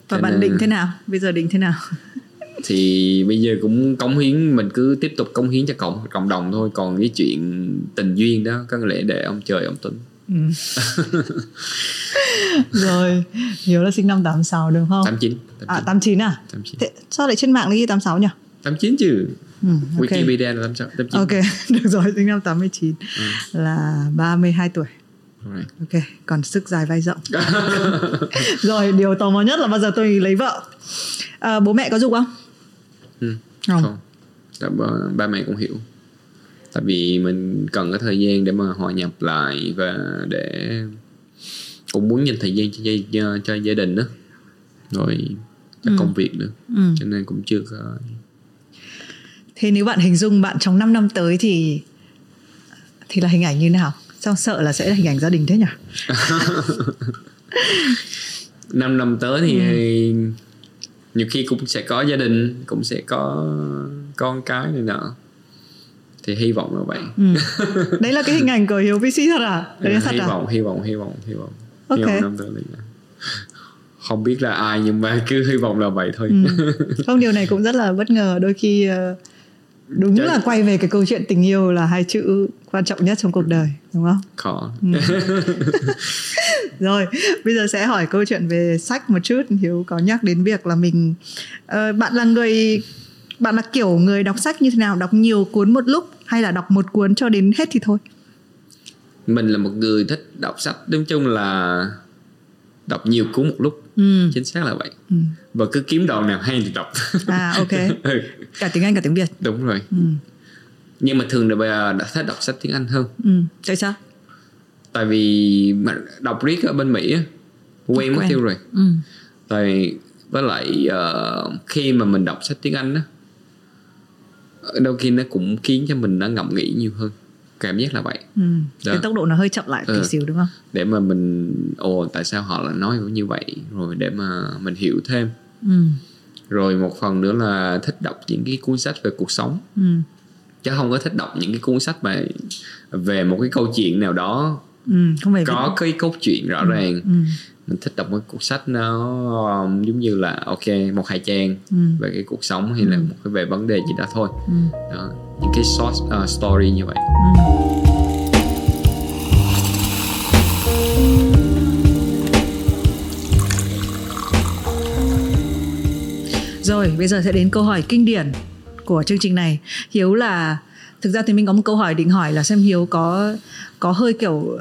Speaker 1: Và
Speaker 2: Cho
Speaker 1: bạn
Speaker 2: nên-
Speaker 1: định thế nào? Bây giờ định thế nào?
Speaker 2: Thì bây giờ cũng cống hiến mình cứ tiếp tục cống hiến cho cộng cộng đồng thôi. Còn cái chuyện tình duyên đó có lẽ để ông trời ông tính
Speaker 1: Ừ. rồi Hiếu là sinh năm 86 đúng không?
Speaker 2: 89
Speaker 1: à 89 à?
Speaker 2: 89
Speaker 1: Thế sao lại trên mạng ghi 86 nhỉ?
Speaker 2: 89 chứ.
Speaker 1: Ừ, ok.
Speaker 2: Wikipedia là 86 89
Speaker 1: ok được rồi sinh năm 89
Speaker 2: Ừ.
Speaker 1: là 32 tuổi.
Speaker 2: Right.
Speaker 1: ok còn sức dài vai rộng. Rồi điều tò mò nhất là bao giờ tôi lấy vợ? À, bố mẹ có dục không?
Speaker 2: Ừ.
Speaker 1: không,
Speaker 2: không. Ba, ba mẹ cũng hiểu tại vì mình cần cái thời gian để mà hòa nhập lại và để cũng muốn dành thời gian cho, gia- cho, gia đình đó rồi cho
Speaker 1: Ừ.
Speaker 2: công việc nữa
Speaker 1: Ừ.
Speaker 2: cho nên cũng chưa có
Speaker 1: thế nếu bạn hình dung bạn trong 5 năm tới thì thì là hình ảnh như nào sao sợ là sẽ là hình ảnh gia đình thế nhỉ
Speaker 2: 5 năm tới thì
Speaker 1: Ừ.
Speaker 2: nhiều khi cũng sẽ có gia đình cũng sẽ có con cái này nọ thì hy vọng là vậy.
Speaker 1: Ừ. đấy là cái hình ảnh của hiếu vc thật à? Đấy là thật
Speaker 2: hy
Speaker 1: à?
Speaker 2: vọng hy vọng hy vọng hy vọng.
Speaker 1: Ok.
Speaker 2: hy vọng năm tới là không biết là ai nhưng mà cứ hy vọng là vậy thôi.
Speaker 1: Ừ. không điều này cũng rất là bất ngờ. Đôi khi ờ, đúng
Speaker 2: Trời.
Speaker 1: là quay về cái câu chuyện tình yêu là hai chữ quan trọng nhất trong cuộc đời đúng không?
Speaker 2: Khó.
Speaker 1: Rồi bây giờ sẽ hỏi câu chuyện về sách một chút. Hiếu có nhắc đến việc là mình ờ, bạn là người bạn là kiểu người đọc sách như thế nào? Đọc nhiều cuốn một lúc hay là đọc một cuốn cho đến hết thì thôi?
Speaker 2: Mình là một người thích đọc sách. Nói chung là đọc nhiều cuốn một lúc.
Speaker 1: Ừ.
Speaker 2: chính xác là vậy.
Speaker 1: Ừ.
Speaker 2: và cứ kiếm đoạn nào hay thì đọc.
Speaker 1: À ok.
Speaker 2: Ừ,
Speaker 1: cả tiếng anh cả tiếng việt.
Speaker 2: Đúng rồi.
Speaker 1: Ừ.
Speaker 2: nhưng mà thường là bây giờ đã thích đọc sách tiếng anh hơn.
Speaker 1: Ừ. tại sao?
Speaker 2: Tại vì mà đọc riết ở bên mỹ quen mất tiêu rồi.
Speaker 1: Ừ.
Speaker 2: tại với lại ờ, khi mà mình đọc sách tiếng anh á đôi khi nó cũng khiến cho mình nó ngẫm nghĩ nhiều hơn cảm giác là vậy
Speaker 1: Ừ.
Speaker 2: Đó.
Speaker 1: cái tốc độ nó hơi chậm lại
Speaker 2: Ừ.
Speaker 1: tí xíu đúng không
Speaker 2: để mà mình ồ tại sao họ lại nói như vậy rồi để mà mình hiểu thêm
Speaker 1: ừ.
Speaker 2: rồi một phần nữa là thích đọc những cái cuốn sách về cuộc sống
Speaker 1: Ừ.
Speaker 2: chứ không có thích đọc những cái cuốn sách mà về một cái câu chuyện nào đó
Speaker 1: Ừ. không phải
Speaker 2: có cái cốt truyện rõ ràng
Speaker 1: ừ.
Speaker 2: Mình thích đọc một cuốn sách nó um, giống như là ok một hai trang
Speaker 1: Ừ.
Speaker 2: về cái cuộc sống hay là một cái về vấn đề gì đó thôi
Speaker 1: Ừ.
Speaker 2: đó những cái short uh, story như vậy
Speaker 1: Rồi, bây giờ sẽ đến câu hỏi kinh điển của chương trình này. Hiếu là thực ra thì mình có một câu hỏi định hỏi là xem Hiếu có có hơi kiểu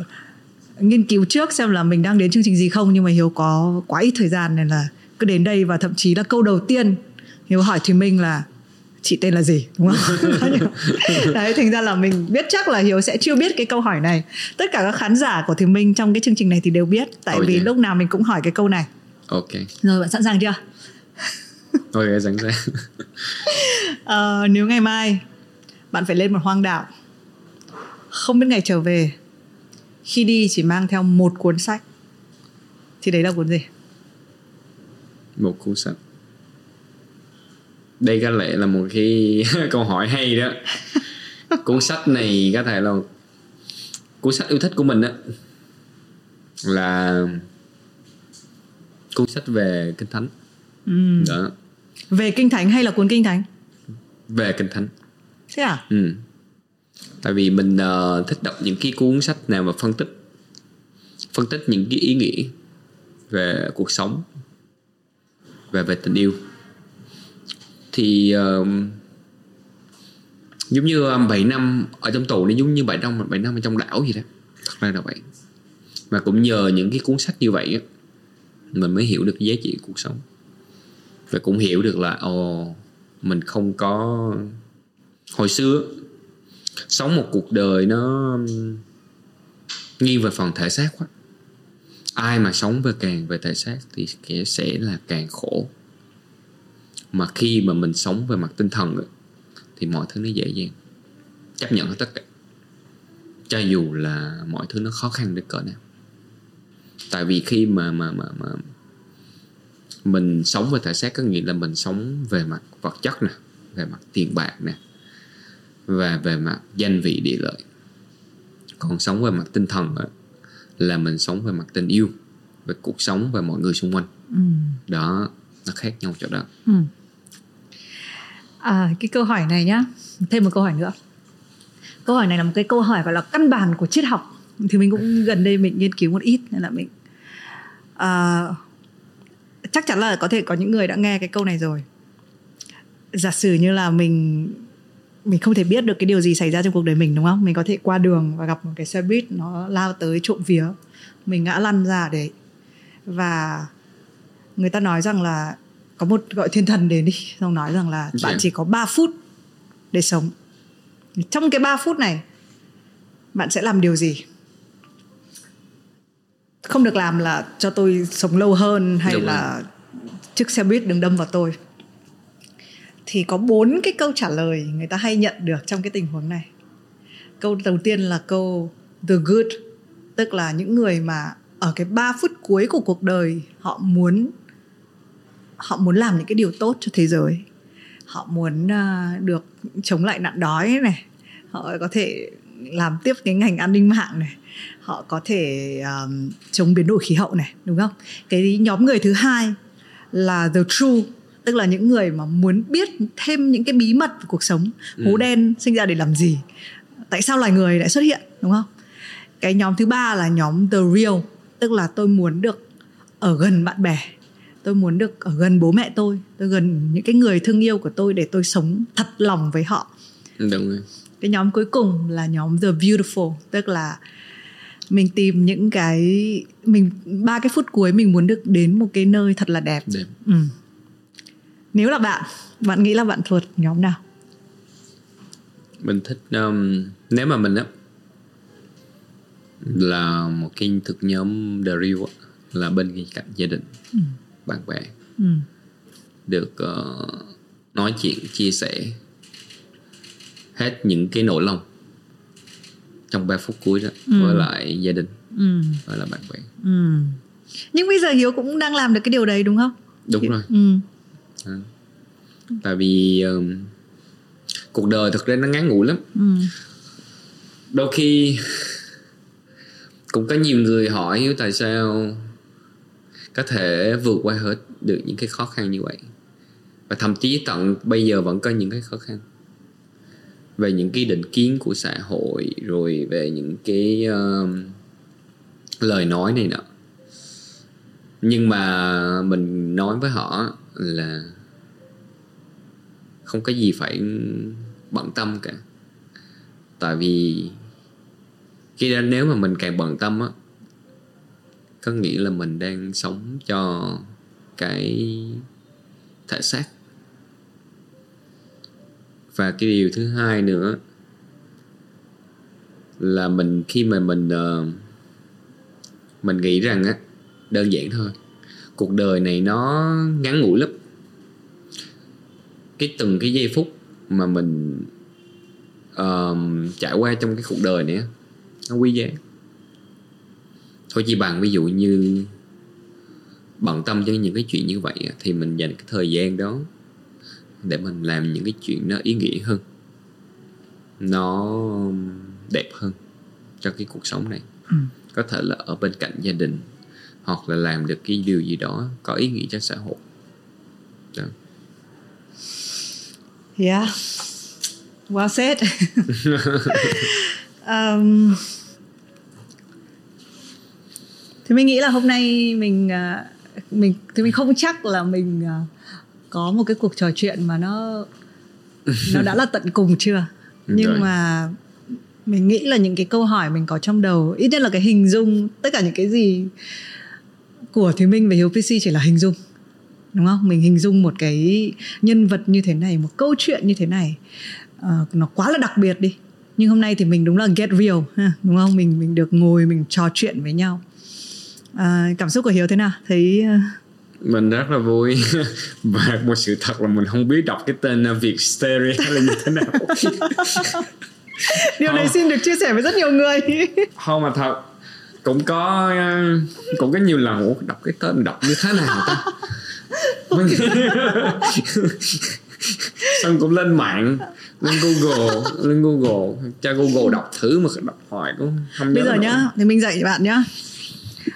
Speaker 1: nghiên cứu trước xem là mình đang đến chương trình gì không nhưng mà Hiếu có quá ít thời gian nên là cứ đến đây và thậm chí là câu đầu tiên Hiếu hỏi Thùy Minh là chị tên là gì đúng không? Đấy thành ra là mình biết chắc là Hiếu sẽ chưa biết cái câu hỏi này. Tất cả các khán giả của Thùy Minh trong cái chương trình này thì đều biết tại
Speaker 2: Oh,
Speaker 1: vì
Speaker 2: yeah.
Speaker 1: lúc nào mình cũng hỏi cái câu này.
Speaker 2: ok
Speaker 1: Rồi bạn sẵn sàng chưa?
Speaker 2: ok sẵn sàng
Speaker 1: Ờ, nếu ngày mai bạn phải lên một hoang đảo không biết ngày trở về khi đi chỉ mang theo một cuốn sách. Thì đấy là cuốn gì?
Speaker 2: Một cuốn sách. Đây có lẽ là một cái câu hỏi hay đó. Cuốn sách này có thể là cuốn sách yêu thích của mình đó là cuốn sách về kinh thánh.
Speaker 1: Ừ.
Speaker 2: đó.
Speaker 1: Về kinh thánh hay là cuốn kinh thánh?
Speaker 2: Về kinh thánh.
Speaker 1: Thế à?
Speaker 2: Ừ tại vì mình uh, thích đọc những cái cuốn sách nào mà phân tích phân tích những cái ý nghĩa về cuộc sống và về tình yêu. Thì uh, giống như um, 7 năm ở trong tù nó giống như 7 năm 7 năm ở trong đảo gì đó. Thật ra là vậy. Mà cũng nhờ những cái cuốn sách như vậy á mình mới hiểu được cái giá trị cuộc sống. Và cũng hiểu được là ồ mình không có hồi xưa sống một cuộc đời nó nghiêng về phần thể xác quá. Ai mà sống về càng về thể xác thì kẻ sẽ là càng khổ. Mà khi mà mình sống về mặt tinh thần thì mọi thứ nó dễ dàng. Chấp nhận hết tất cả. Cho dù là mọi thứ nó khó khăn đến cỡ nào. Tại vì khi mà mà mà mà mình sống về thể xác có nghĩa là mình sống về mặt vật chất nè, về mặt tiền bạc nè và về mặt danh vị địa lợi. Còn sống về mặt tinh thần á, là mình sống về mặt tình yêu về cuộc sống và mọi người xung quanh.
Speaker 1: Ừ.
Speaker 2: đó nó khác nhau chỗ đó.
Speaker 1: Ừ. À, cái câu hỏi này nhá. Thêm một câu hỏi nữa. Câu hỏi này là một cái câu hỏi gọi là căn bản của triết học. Thì mình cũng gần đây mình nghiên cứu một ít nên là mình à, chắc chắn là có thể có những người đã nghe cái câu này rồi. Giả sử như là mình mình không thể biết được cái điều gì xảy ra trong cuộc đời mình đúng không? Mình có thể qua đường và gặp một cái xe buýt nó lao tới trộm vía. Mình ngã lăn ra đấy và người ta nói rằng là có một gọi thiên thần đến đi xong nói rằng là bạn chỉ có 3 phút để sống. Trong cái 3 phút này bạn sẽ làm điều gì? Không được làm là cho tôi sống lâu hơn hay
Speaker 2: Đúng
Speaker 1: là chiếc xe buýt đừng đâm vào tôi thì có bốn cái câu trả lời người ta hay nhận được trong cái tình huống này. Câu đầu tiên là câu the good tức là những người mà ở cái 3 phút cuối của cuộc đời họ muốn họ muốn làm những cái điều tốt cho thế giới. Họ muốn uh, được chống lại nạn đói này họ có thể làm tiếp cái ngành an ninh mạng này họ có thể um, chống biến đổi khí hậu này đúng không? Cái nhóm người thứ hai là the true tức là những người mà muốn biết thêm những cái bí mật của cuộc sống hố đen sinh ra để làm gì tại sao loài người lại xuất hiện đúng không? Cái nhóm thứ ba là nhóm the real tức là tôi muốn được ở gần bạn bè tôi muốn được ở gần bố mẹ tôi tôi gần những cái người thương yêu của tôi để tôi sống thật lòng với họ.
Speaker 2: Đúng rồi
Speaker 1: cái nhóm cuối cùng là nhóm the beautiful tức là mình tìm những cái mình ba cái phút cuối mình muốn được đến một cái nơi thật là đẹp,
Speaker 2: đẹp.
Speaker 1: Ừ. nếu là bạn bạn nghĩ là bạn thuộc nhóm nào
Speaker 2: mình thích um, nếu mà mình á là một cái thực nhóm the real là bên cái cạnh gia đình bạn bè
Speaker 1: ừ.
Speaker 2: được ờ, nói chuyện chia sẻ hết những cái nỗi lòng trong 3 phút cuối đó với lại gia đình
Speaker 1: Ừ.
Speaker 2: với lại bạn bè
Speaker 1: Ừ. nhưng bây giờ hiếu cũng đang làm được cái điều đấy đúng không
Speaker 2: đúng rồi
Speaker 1: ừ.
Speaker 2: Tại vì um, cuộc đời thực ra nó ngắn ngủi lắm.
Speaker 1: Ừ.
Speaker 2: đôi khi cũng có nhiều người hỏi Hiếu tại sao có thể vượt qua hết được những cái khó khăn như vậy. Và thậm chí tận bây giờ vẫn có những cái khó khăn. Về những cái định kiến của xã hội rồi về những cái um, lời nói này nọ. Nhưng mà mình nói với họ là không có gì phải bận tâm cả. Tại vì khi đó nếu mà mình càng bận tâm á có nghĩa là mình đang sống cho cái thể xác. Và cái điều thứ hai nữa là mình khi mà mình uh, mình nghĩ rằng á đơn giản thôi cuộc đời này nó ngắn ngủi lắm. Cái từng cái giây phút mà mình ờm, trải qua trong cái cuộc đời này nó quý giá. Thôi chỉ bằng ví dụ như bận tâm cho những cái chuyện như vậy thì mình dành cái thời gian đó để mình làm những cái chuyện nó ý nghĩa hơn. Nó đẹp hơn cho cái cuộc sống này. Có thể là ở bên cạnh gia đình hoặc là làm được cái điều gì đó có ý nghĩa cho xã hội đó.
Speaker 1: Yeah. Well said. um, thì mình nghĩ là hôm nay mình à, mình thì mình không chắc là mình à, có một cái cuộc trò chuyện mà nó nó đã là tận cùng chưa. Nhưng
Speaker 2: Rồi.
Speaker 1: mà mình nghĩ là những cái câu hỏi mình có trong đầu ít nhất là cái hình dung tất cả những cái gì của Thùy Minh và Hiếu PC chỉ là hình dung đúng không? Mình hình dung một cái nhân vật như thế này một câu chuyện như thế này Ờ, nó quá là đặc biệt đi. Nhưng hôm nay thì mình đúng là get real ha, đúng không? Mình mình được ngồi mình trò chuyện với nhau. À, cảm xúc của hiếu thế nào? Thấy ờ,
Speaker 2: mình rất là vui. Và một sự thật là mình không biết đọc cái tên uh, Việt Stereo là như thế nào.
Speaker 1: Điều này xin được chia sẻ với rất nhiều người.
Speaker 2: Không mà thật cũng có uh, cũng có nhiều lần ủa đọc cái tên đọc như thế nào ta? Xong cũng lên mạng lên Google lên Google. Cho Google đọc thử mà đọc hoài cũng không
Speaker 1: bây giờ nhá thì mình dạy bạn nhá.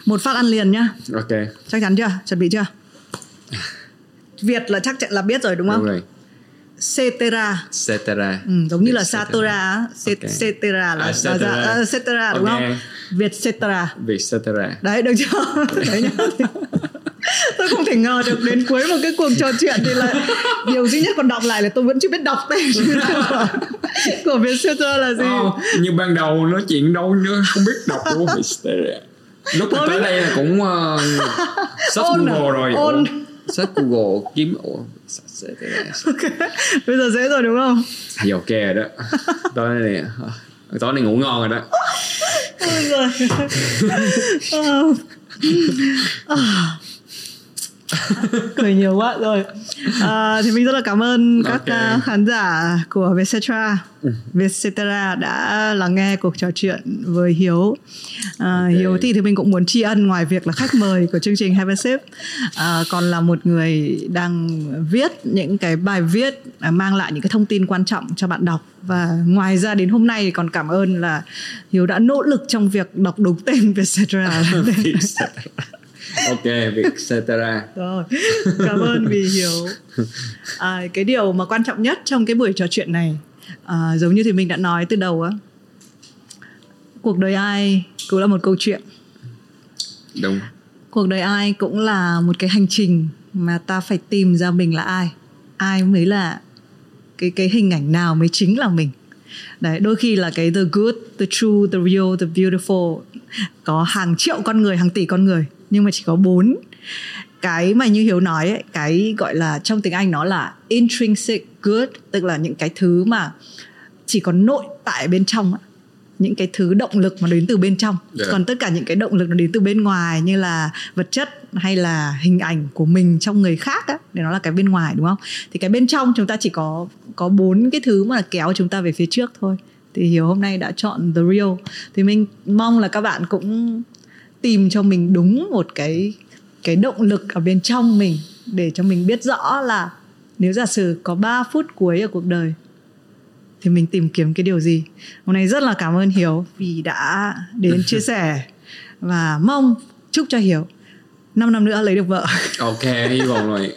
Speaker 1: Một phát ăn liền nhá.
Speaker 2: Ok.
Speaker 1: Chắc chắn chưa? Chuẩn bị chưa? Việt là chắc chắn là biết rồi đúng không?
Speaker 2: Đúng rồi
Speaker 1: Cetera.
Speaker 2: Cetera.
Speaker 1: Ừ, giống như là
Speaker 2: Cetera.
Speaker 1: Satora. Cetera là
Speaker 2: À,
Speaker 1: là-
Speaker 2: Cetera.
Speaker 1: à, Cetera đúng không? Việt Cetera.
Speaker 2: Việt Cetera.
Speaker 1: Đấy được chưa? Đấy nhá. Tôi không thể ngờ được đến cuối một cái cuộc trò chuyện thì là điều duy nhất còn đọc lại là tôi vẫn chưa biết đọc tên của, của Việt Cetera là gì.
Speaker 2: Không, như ban đầu nói chuyện đâu nữa không biết đọc Việt Stereo lúc mà tới đây là cũng uh, search
Speaker 1: Ôn à?
Speaker 2: Google rồi
Speaker 1: Ôn.
Speaker 2: Search Google kiếm ủa Stereo.
Speaker 1: Ok. bây giờ dễ rồi đúng không
Speaker 2: thì ok rồi đó tối này tối này ngủ ngon rồi đó
Speaker 1: Ôi giời. Cười nhiều quá rồi. À, thì mình rất là cảm ơn các à, khán giả của Vietcetera. Vietcetera đã lắng nghe cuộc trò chuyện với Hiếu. À,
Speaker 2: Ok.
Speaker 1: Hiếu thì thì mình cũng muốn tri ân ngoài việc là khách mời của chương trình Have a Sip. À, còn là một người đang viết những cái bài viết à, mang lại những cái thông tin quan trọng cho bạn đọc. Và ngoài ra đến hôm nay còn cảm ơn là Hiếu đã nỗ lực trong việc đọc đúng tên Vietcetera
Speaker 2: Ok Vietcetera
Speaker 1: rồi cảm ơn vì hiểu. À, cái điều mà quan trọng nhất trong cái buổi trò chuyện này à, giống như thì mình đã nói từ đầu á cuộc đời ai cũng là một câu chuyện.
Speaker 2: Đúng.
Speaker 1: Cuộc đời ai cũng là một cái hành trình mà ta phải tìm ra mình là ai. Ai mới là cái cái hình ảnh nào mới chính là mình. Đấy đôi khi là cái the good the true the real the beautiful. Có hàng triệu con người hàng tỷ con người nhưng mà chỉ có bốn. Cái mà như hiếu nói ấy, cái gọi là trong tiếng anh nó là intrinsic good tức là những cái thứ mà chỉ có nội tại bên trong ấy những cái thứ động lực mà đến từ bên trong.
Speaker 2: Dạ.
Speaker 1: còn tất cả những cái động lực nó đến từ bên ngoài như là vật chất hay là hình ảnh của mình trong người khác á để nó là cái bên ngoài đúng không? Thì cái bên trong chúng ta chỉ có có bốn cái thứ mà kéo chúng ta về phía trước thôi. Thì hiếu hôm nay đã chọn the real. Thì mình mong là các bạn cũng tìm cho mình đúng một cái cái động lực ở bên trong mình để cho mình biết rõ là nếu giả sử có 3 phút cuối ở cuộc đời thì mình tìm kiếm cái điều gì. Hôm nay rất là cảm ơn hiếu vì đã đến chia sẻ và mong chúc cho hiếu 5 năm nữa lấy được vợ.
Speaker 2: Ok hy vọng rồi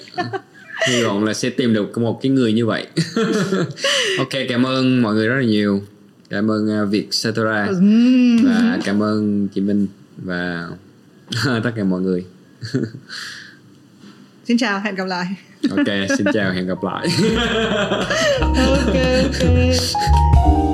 Speaker 2: hy vọng là sẽ tìm được một cái người như vậy. Ok cảm ơn mọi người rất là nhiều. Cảm ơn uh, Vietcetera.
Speaker 1: Ừm.
Speaker 2: và cảm ơn chị Minh và tất cả mọi người.
Speaker 1: Xin chào hẹn gặp lại.
Speaker 2: Ok xin chào hẹn gặp lại.
Speaker 1: Ok ok